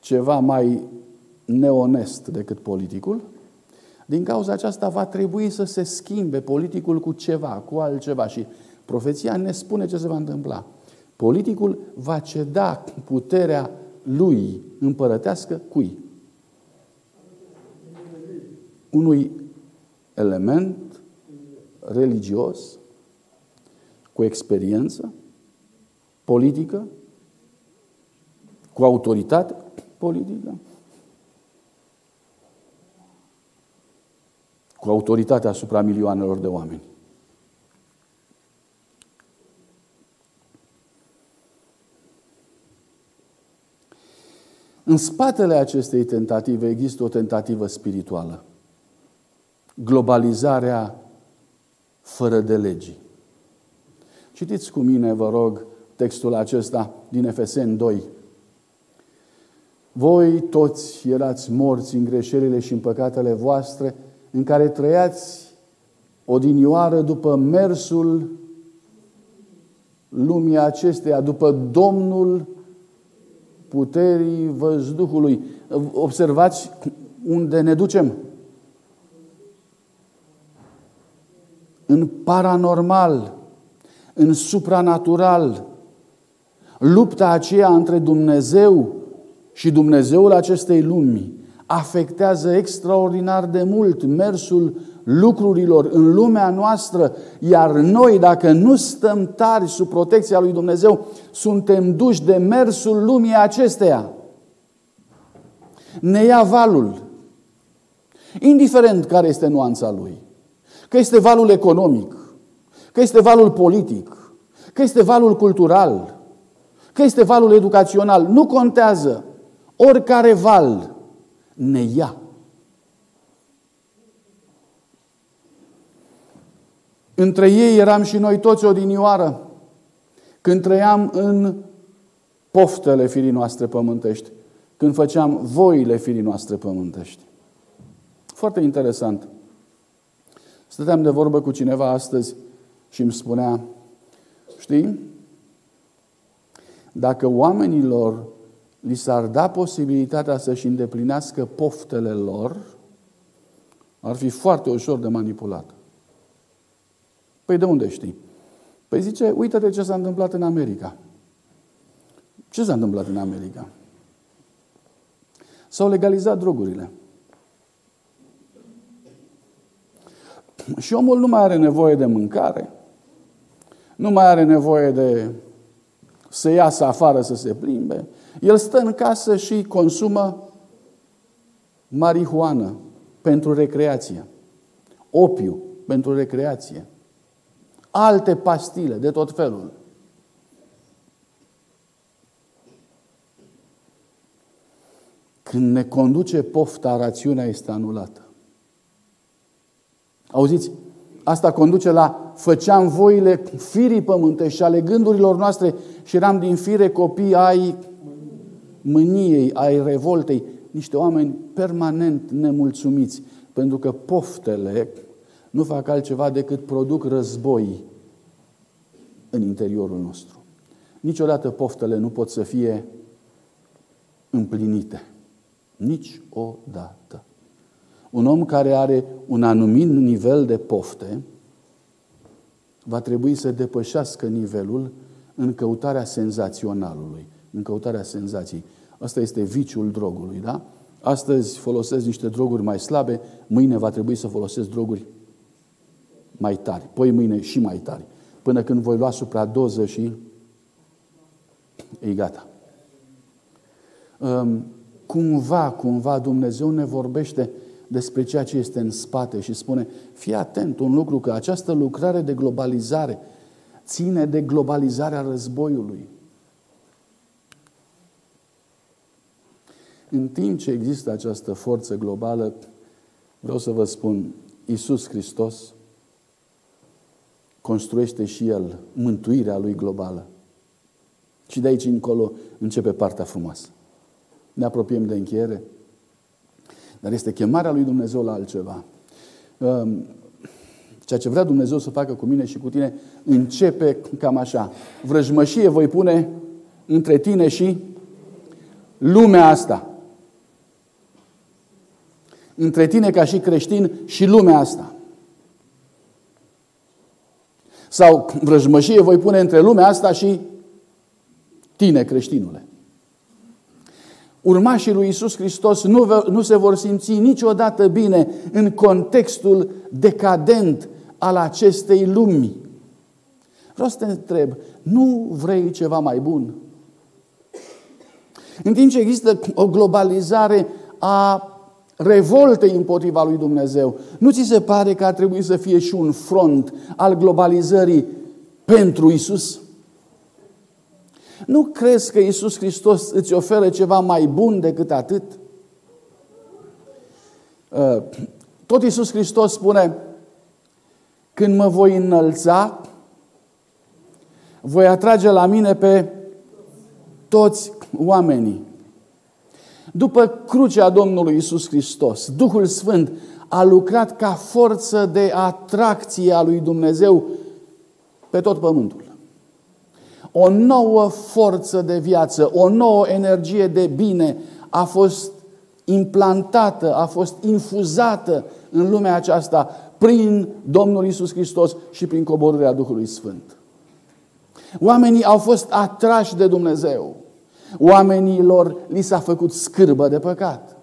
ceva mai neonest decât politicul, din cauza aceasta va trebui să se schimbe politicul cu ceva, cu altceva. Și profeția ne spune ce se va întâmpla. Politicul va ceda puterea lui împărătească cui? Unui element religios cu experiență politică, cu autoritate politică, cu autoritate asupra milioanelor de oameni. În spatele acestei tentative există o tentativă spirituală. Globalizarea fără de legii. Citiți cu mine, vă rog, textul acesta din Efeseni 2. Voi toți erați morți în greșelile și în păcatele voastre, în care trăiați odinioară după mersul lumii acesteia, după Domnul puterii văzduhului. Observați unde ne ducem. În paranormal, în supranatural, lupta aceea între Dumnezeu și Dumnezeul acestei lumi afectează extraordinar de mult mersul lucrurilor în lumea noastră, iar noi, dacă nu stăm tari sub protecția lui Dumnezeu, suntem duși de mersul lumii acesteia. Ne ia valul, indiferent care este nuanța lui, că este valul economic, că este valul politic, că este valul cultural, că este valul educațional, nu contează. Oricare val ne ia. Între ei eram și noi toți odinioară când trăiam în poftele firii noastre pământești, când făceam voile firii noastre pământești. Foarte interesant. Stăteam de vorbă cu cineva astăzi și îmi spunea, știi, dacă oamenilor li s-ar da posibilitatea să-și îndeplinească poftele lor, ar fi foarte ușor de manipulat. Păi de unde știi? Păi zice, uite-te ce s-a întâmplat în America. Ce s-a întâmplat în America? S-au legalizat drogurile. Și omul nu mai are nevoie de mâncare, nu mai are nevoie de să iasă afară să se plimbe. El stă în casă și consumă marihuană pentru recreație, opiu pentru recreație, alte pastile de tot felul. Când ne conduce pofta, rațiunea este anulată. Auziți? Asta conduce la făceam voile firii pământești și ale gândurilor noastre și eram din fire copii ai mâniei, ai revoltei, niște oameni permanent nemulțumiți, pentru că poftele nu fac altceva decât produc război în interiorul nostru. Niciodată poftele nu pot să fie împlinite. Niciodată. Un om care are un anumit nivel de pofte va trebui să depășească nivelul în căutarea senzaționalului, în căutarea senzației. Asta este viciul drogului, da? Astăzi folosesc niște droguri mai slabe, mâine va trebui să folosesc droguri mai tari, poi mâine și mai tari, până când voi lua supradoză și e gata. Cumva, cumva Dumnezeu ne vorbește despre ceea ce este în spate și spune, fii atent un lucru, că această lucrare de globalizare ține de globalizarea războiului. În timp ce există această forță globală, vreau să vă spun, Iisus Hristos construiește și El mântuirea Lui globală. Și de aici încolo începe partea frumoasă. Ne apropiem de încheiere, dar este chemarea Lui Dumnezeu la altceva. Um, ceea ce vrea Dumnezeu să facă cu mine și cu tine începe cam așa. Vrăjmășie voi pune între tine și lumea asta între tine ca și creștin și lumea asta. Sau vrăjmășie voi pune între lumea asta și tine, creștinule. Urmașii lui Isus Hristos nu, nu se vor simți niciodată bine în contextul decadent al acestei lumi. Vreau să te întreb, nu vrei ceva mai bun? În timp ce există o globalizare a revoltei împotriva lui Dumnezeu. Nu ți se pare că ar trebui să fie și un front al globalizării pentru Isus? Nu crezi că Isus Hristos îți oferă ceva mai bun decât atât? Uh, tot Isus Hristos spune, când mă voi înălța, voi atrage la mine pe toți oamenii. După crucea Domnului Isus Hristos, Duhul Sfânt a lucrat ca forță de atracție a lui Dumnezeu pe tot pământul. O nouă forță de viață, o nouă energie de bine a fost implantată, a fost infuzată în lumea aceasta prin Domnul Isus Hristos și prin coborârea Duhului Sfânt. Oamenii au fost atrași de Dumnezeu. Oamenilor li s-a făcut scârbă de păcat.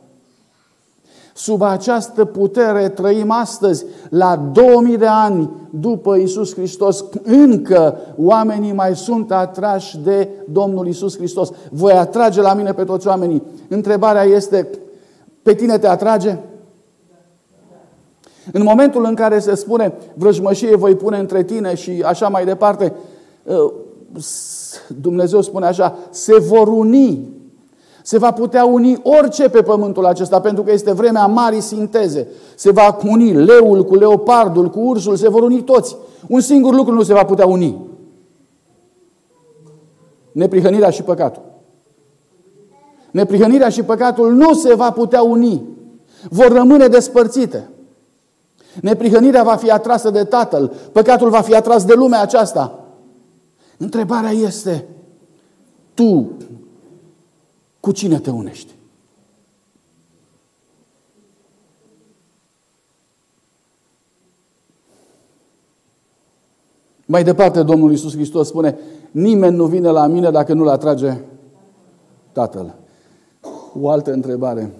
Sub această putere trăim astăzi, la 2000 de ani după Isus Hristos, încă oamenii mai sunt atrași de Domnul Isus Hristos. Voi atrage la mine pe toți oamenii. Întrebarea este, pe tine te atrage? În momentul în care se spune vrăjmășie voi pune între tine și așa mai departe, Dumnezeu spune așa, se vor uni. Se va putea uni orice pe pământul acesta, pentru că este vremea marii sinteze. Se va uni leul cu leopardul, cu ursul, se vor uni toți. Un singur lucru nu se va putea uni. Neprihănirea și păcatul. Neprihănirea și păcatul nu se va putea uni. Vor rămâne despărțite. Neprihănirea va fi atrasă de Tatăl, păcatul va fi atras de lumea aceasta. Întrebarea este, tu cu cine te unești? Mai departe, Domnul Iisus Hristos spune, nimeni nu vine la mine dacă nu-l atrage Tatăl. O altă întrebare.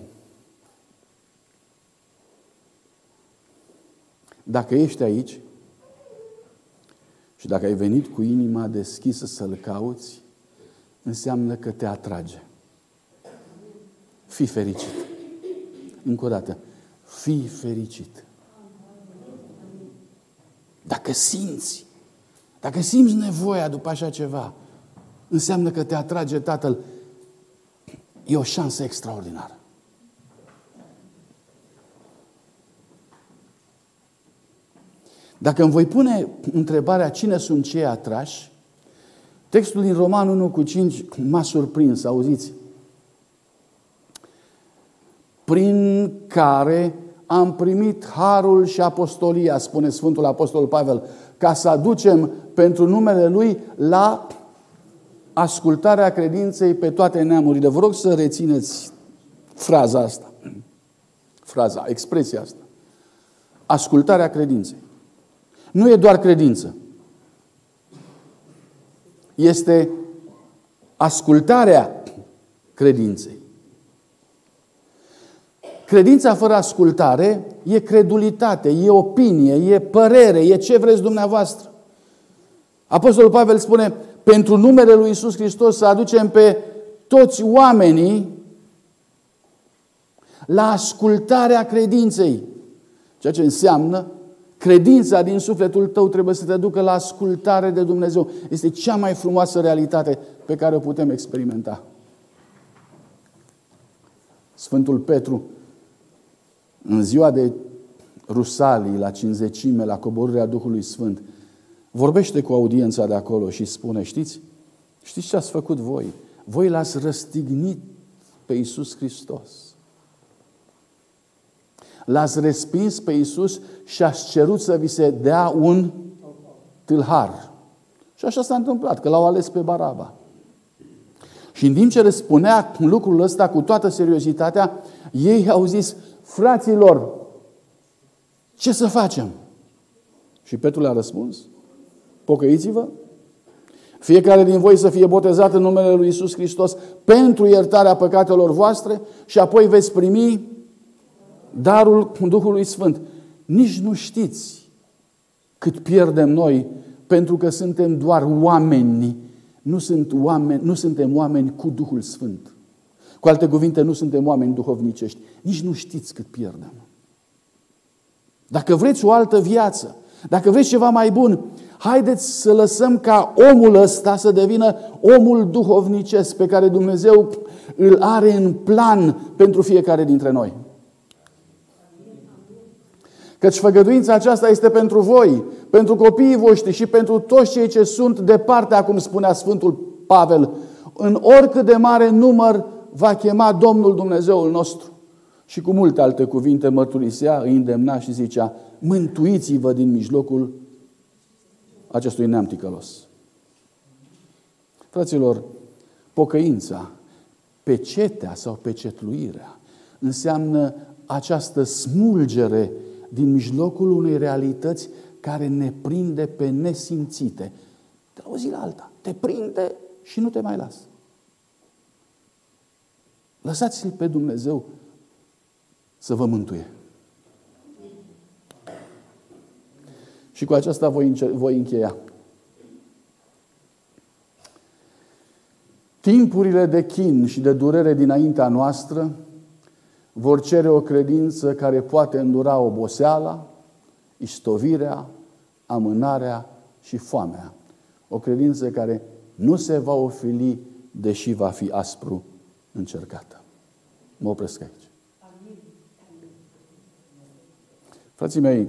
Dacă ești aici și dacă ai venit cu inima deschisă să-L cauți, înseamnă că te atrage. Fii fericit. Încă o dată. Fii fericit. Dacă simți, dacă simți nevoia după așa ceva, înseamnă că te atrage Tatăl. E o șansă extraordinară. Dacă îmi voi pune întrebarea cine sunt cei atrași, textul din Roman 1 cu 5 m-a surprins, auziți? Prin care am primit harul și apostolia, spune Sfântul Apostol Pavel, ca să aducem pentru numele Lui la ascultarea credinței pe toate neamurile. Vă rog să rețineți fraza asta, <clears throat> fraza, expresia asta. Ascultarea credinței. Nu e doar credință. Este ascultarea credinței. Credința fără ascultare e credulitate, e opinie, e părere, e ce vreți dumneavoastră. Apostolul Pavel spune, pentru numele lui Isus Hristos să aducem pe toți oamenii la ascultarea credinței. Ceea ce înseamnă credința din sufletul tău trebuie să te ducă la ascultare de Dumnezeu. Este cea mai frumoasă realitate pe care o putem experimenta. Sfântul Petru, în ziua de Rusalii, la cinzecime, la coborârea Duhului Sfânt, vorbește cu audiența de acolo și spune, știți, știți ce ați făcut voi? Voi l-ați răstignit pe Iisus Hristos. L-ați respins pe Iisus și ați cerut să vi se dea un tâlhar. Și așa s-a întâmplat, că l-au ales pe Baraba. Și în timp ce răspunea lucrul ăsta cu toată seriozitatea, ei au zis, fraților, ce să facem? Și Petru le-a răspuns, pocăiți-vă, fiecare din voi să fie botezat în numele Lui Isus Hristos pentru iertarea păcatelor voastre și apoi veți primi darul Duhului Sfânt. Nici nu știți cât pierdem noi pentru că suntem doar oameni. Nu, sunt oameni, nu suntem oameni cu Duhul Sfânt. Cu alte cuvinte, nu suntem oameni duhovnicești. Nici nu știți cât pierdem. Dacă vreți o altă viață, dacă vreți ceva mai bun, haideți să lăsăm ca omul ăsta să devină omul duhovnicesc pe care Dumnezeu îl are în plan pentru fiecare dintre noi. Căci făgăduința aceasta este pentru voi, pentru copiii voștri și pentru toți cei ce sunt departe, acum spunea Sfântul Pavel, în oricât de mare număr va chema Domnul Dumnezeul nostru. Și cu multe alte cuvinte mărturisea, îi îndemna și zicea, mântuiți-vă din mijlocul acestui neam ticălos. Fraților, pocăința, pecetea sau pecetluirea înseamnă această smulgere din mijlocul unei realități care ne prinde pe nesimțite. De la o zi la alta. Te prinde și nu te mai lasă. Lăsați-l pe Dumnezeu să vă mântuie. Și cu aceasta voi, voi încheia. Timpurile de chin și de durere dinaintea noastră vor cere o credință care poate îndura oboseala, istovirea, amânarea și foamea. O credință care nu se va ofili, deși va fi aspru încercată. Mă opresc aici. Frații mei,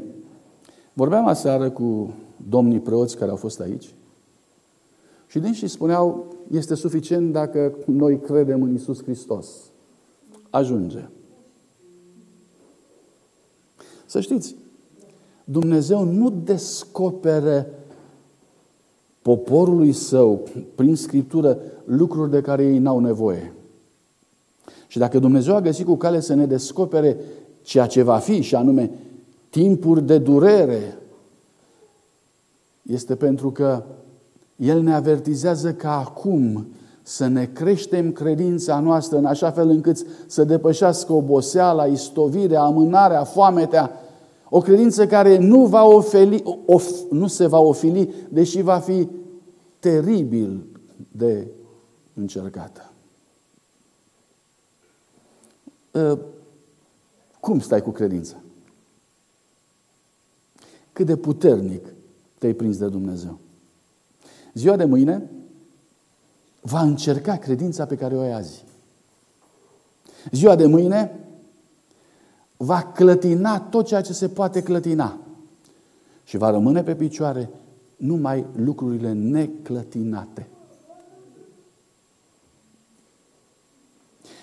vorbeam aseară cu domnii preoți care au fost aici și din și spuneau, este suficient dacă noi credem în Isus Hristos. Ajunge. Să știți, Dumnezeu nu descoperă poporului său, prin Scriptură, lucruri de care ei n-au nevoie. Și dacă Dumnezeu a găsit cu cale să ne descopere ceea ce va fi, și anume timpuri de durere, este pentru că El ne avertizează că acum să ne creștem credința noastră în așa fel încât să depășească oboseala, istovirea, amânarea, foametea, o credință care nu, va ofeli, of, nu se va ofili, deși va fi teribil de încercată. Ă, cum stai cu credința? Cât de puternic te-ai prins de Dumnezeu? Ziua de mâine va încerca credința pe care o ai azi. Ziua de mâine va clătina tot ceea ce se poate clătina. și va rămâne pe picioare numai lucrurile neclătinate.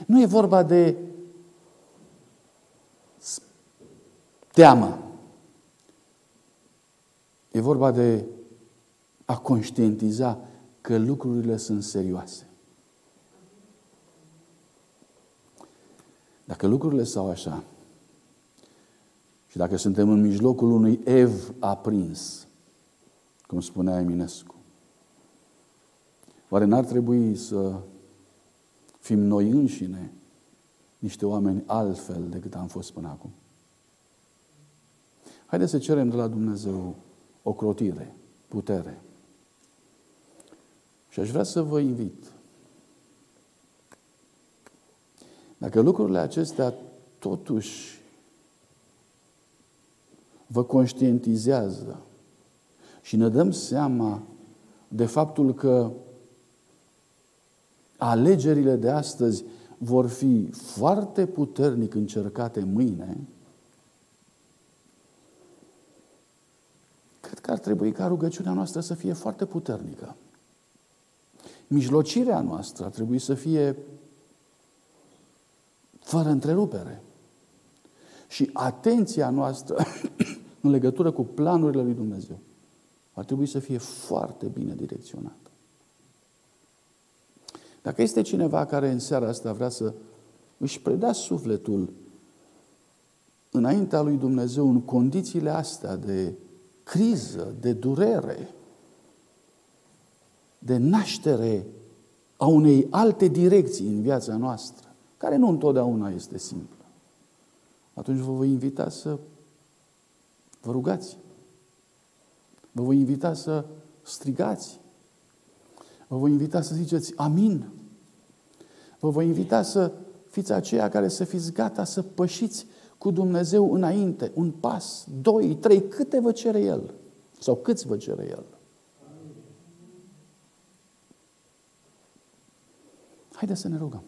Nu e vorba de teamă. E vorba de a conștientiza că lucrurile sunt serioase. Dacă lucrurile stau așa, și dacă suntem în mijlocul unui ev aprins, cum spunea Eminescu, oare n-ar trebui să fim noi înșine niște oameni altfel decât am fost până acum? Haideți să cerem de la Dumnezeu o crotire, putere. Și aș vrea să vă invit. Dacă lucrurile acestea totuși vă conștientizează și ne dăm seama de faptul că alegerile de astăzi vor fi foarte puternic încercate mâine, cred că ar trebui ca rugăciunea noastră să fie foarte puternică. Mijlocirea noastră ar trebui să fie fără întrerupere. Și atenția noastră <coughs> în legătură cu planurile lui Dumnezeu ar trebui să fie foarte bine direcționată. Dacă este cineva care în seara asta vrea să își predea sufletul înaintea lui Dumnezeu în condițiile astea de criză, de durere, de naștere a unei alte direcții în viața noastră, care nu întotdeauna este simplă, atunci vă voi invita să vă rugați. Vă voi invita să strigați. Vă voi invita să ziceți amin. Vă voi invita să fiți aceia care să fiți gata să pășiți cu Dumnezeu înainte, un pas, doi, trei, câte vă cere El sau câți vă cere El. Haideți să ne rugăm.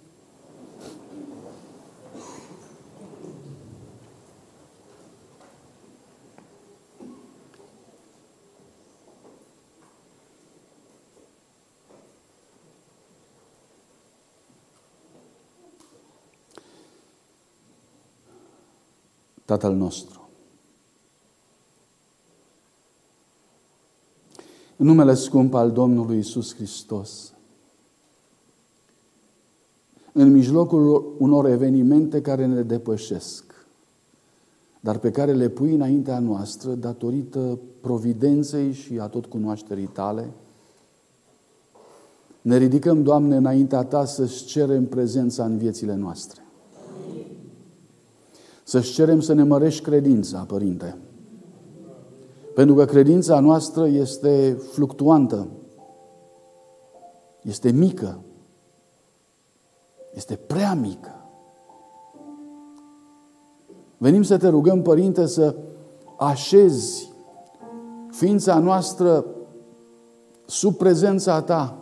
Tatăl nostru. În numele scump al Domnului Isus Hristos, în mijlocul unor evenimente care ne depășesc, dar pe care le pui înaintea noastră datorită providenței și a tot cunoașterii tale, ne ridicăm, Doamne, înaintea Ta să-ți cerem prezența în viețile noastre. Să-și cerem să ne mărești credința, Părinte. Pentru că credința noastră este fluctuantă, este mică, este prea mică. Venim să te rugăm, Părinte, să așezi ființa noastră sub prezența Ta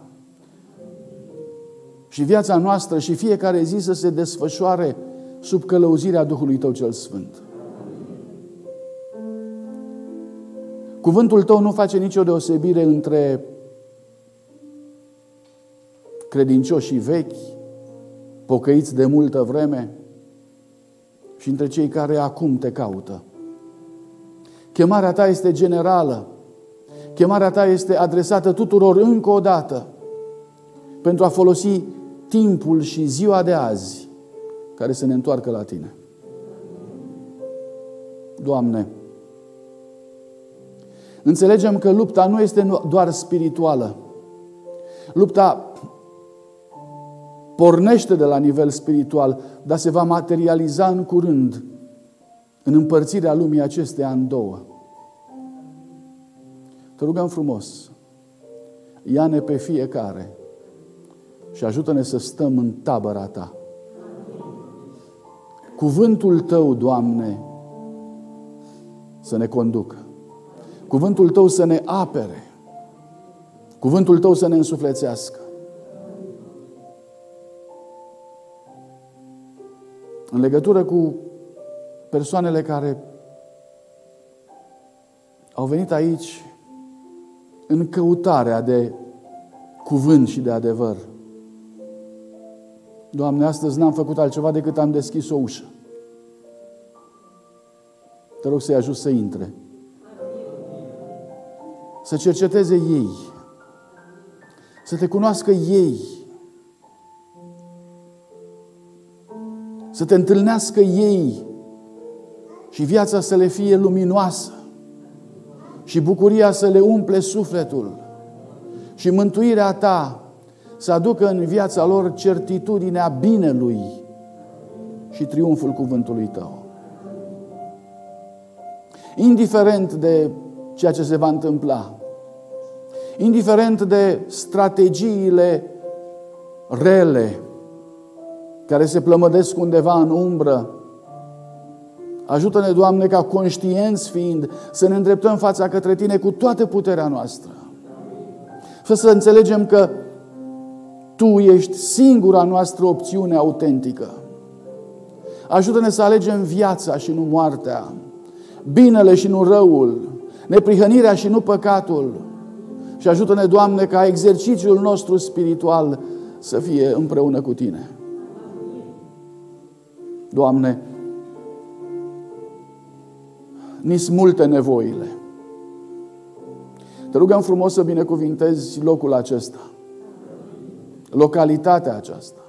și viața noastră și fiecare zi să se desfășoare sub călăuzirea Duhului Tău cel Sfânt. Cuvântul Tău nu face nicio deosebire între credincioșii vechi, pocăiți de multă vreme, și între cei care acum te caută. Chemarea ta este generală. Chemarea ta este adresată tuturor încă o dată pentru a folosi timpul și ziua de azi care să ne întoarcă la Tine. Doamne, înțelegem că lupta nu este doar spirituală. Lupta pornește de la nivel spiritual, dar se va materializa în curând în împărțirea lumii acesteia în două. Te rugăm frumos, ia-ne pe fiecare și ajută-ne să stăm în tabăra Ta. Cuvântul Tău, Doamne, să ne conducă. Cuvântul Tău să ne apere. Cuvântul Tău să ne însuflețească. În legătură cu persoanele care au venit aici în căutarea de cuvânt și de adevăr. Doamne, astăzi n-am făcut altceva decât am deschis o ușă. Te rog să-i ajut să intre. Să cerceteze ei. Să te cunoască ei. Să te întâlnească ei și viața să le fie luminoasă și bucuria să le umple sufletul și mântuirea ta să aducă în viața lor certitudinea binelui și triumful cuvântului tău. Indiferent de ceea ce se va întâmpla, indiferent de strategiile rele care se plămădesc undeva în umbră, Ajută-ne, Doamne, ca conștienți fiind, să ne îndreptăm fața către Tine cu toată puterea noastră. Fă să înțelegem că Tu ești singura noastră opțiune autentică. Ajută-ne să alegem viața și nu moartea, binele și nu răul, neprihănirea și nu păcatul. Și ajută-ne, Doamne, ca exercițiul nostru spiritual să fie împreună cu Tine. Doamne, ni multe nevoile. Te rugăm frumos să binecuvintezi locul acesta, localitatea aceasta.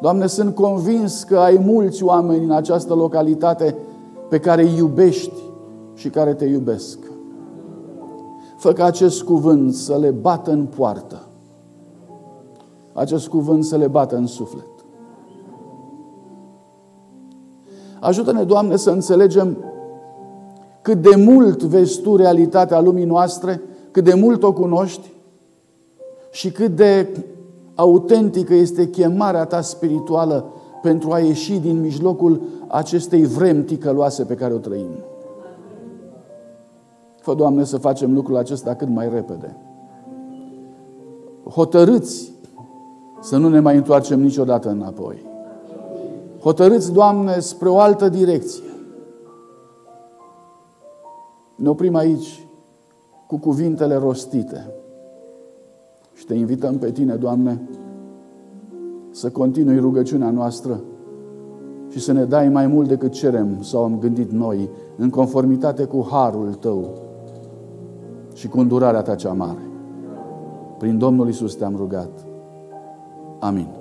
Doamne, sunt convins că ai mulți oameni în această localitate pe care îi iubești și care te iubesc. Fă ca acest cuvânt să le bată în poartă. Acest cuvânt să le bată în suflet. Ajută-ne, Doamne, să înțelegem cât de mult vezi tu realitatea lumii noastre, cât de mult o cunoști și cât de autentică este chemarea ta spirituală pentru a ieși din mijlocul acestei vremi ticăloase pe care o trăim. Fă, Doamne, să facem lucrul acesta cât mai repede. Hotărâți să nu ne mai întoarcem niciodată înapoi. Hotărâți, Doamne, spre o altă direcție. Ne oprim aici cu cuvintele rostite și te invităm pe tine, Doamne, să continui rugăciunea noastră și să ne dai mai mult decât cerem sau am gândit noi, în conformitate cu harul Tău și cu îndurarea Ta cea mare. Prin Domnul Isus te-am rugat. Amin.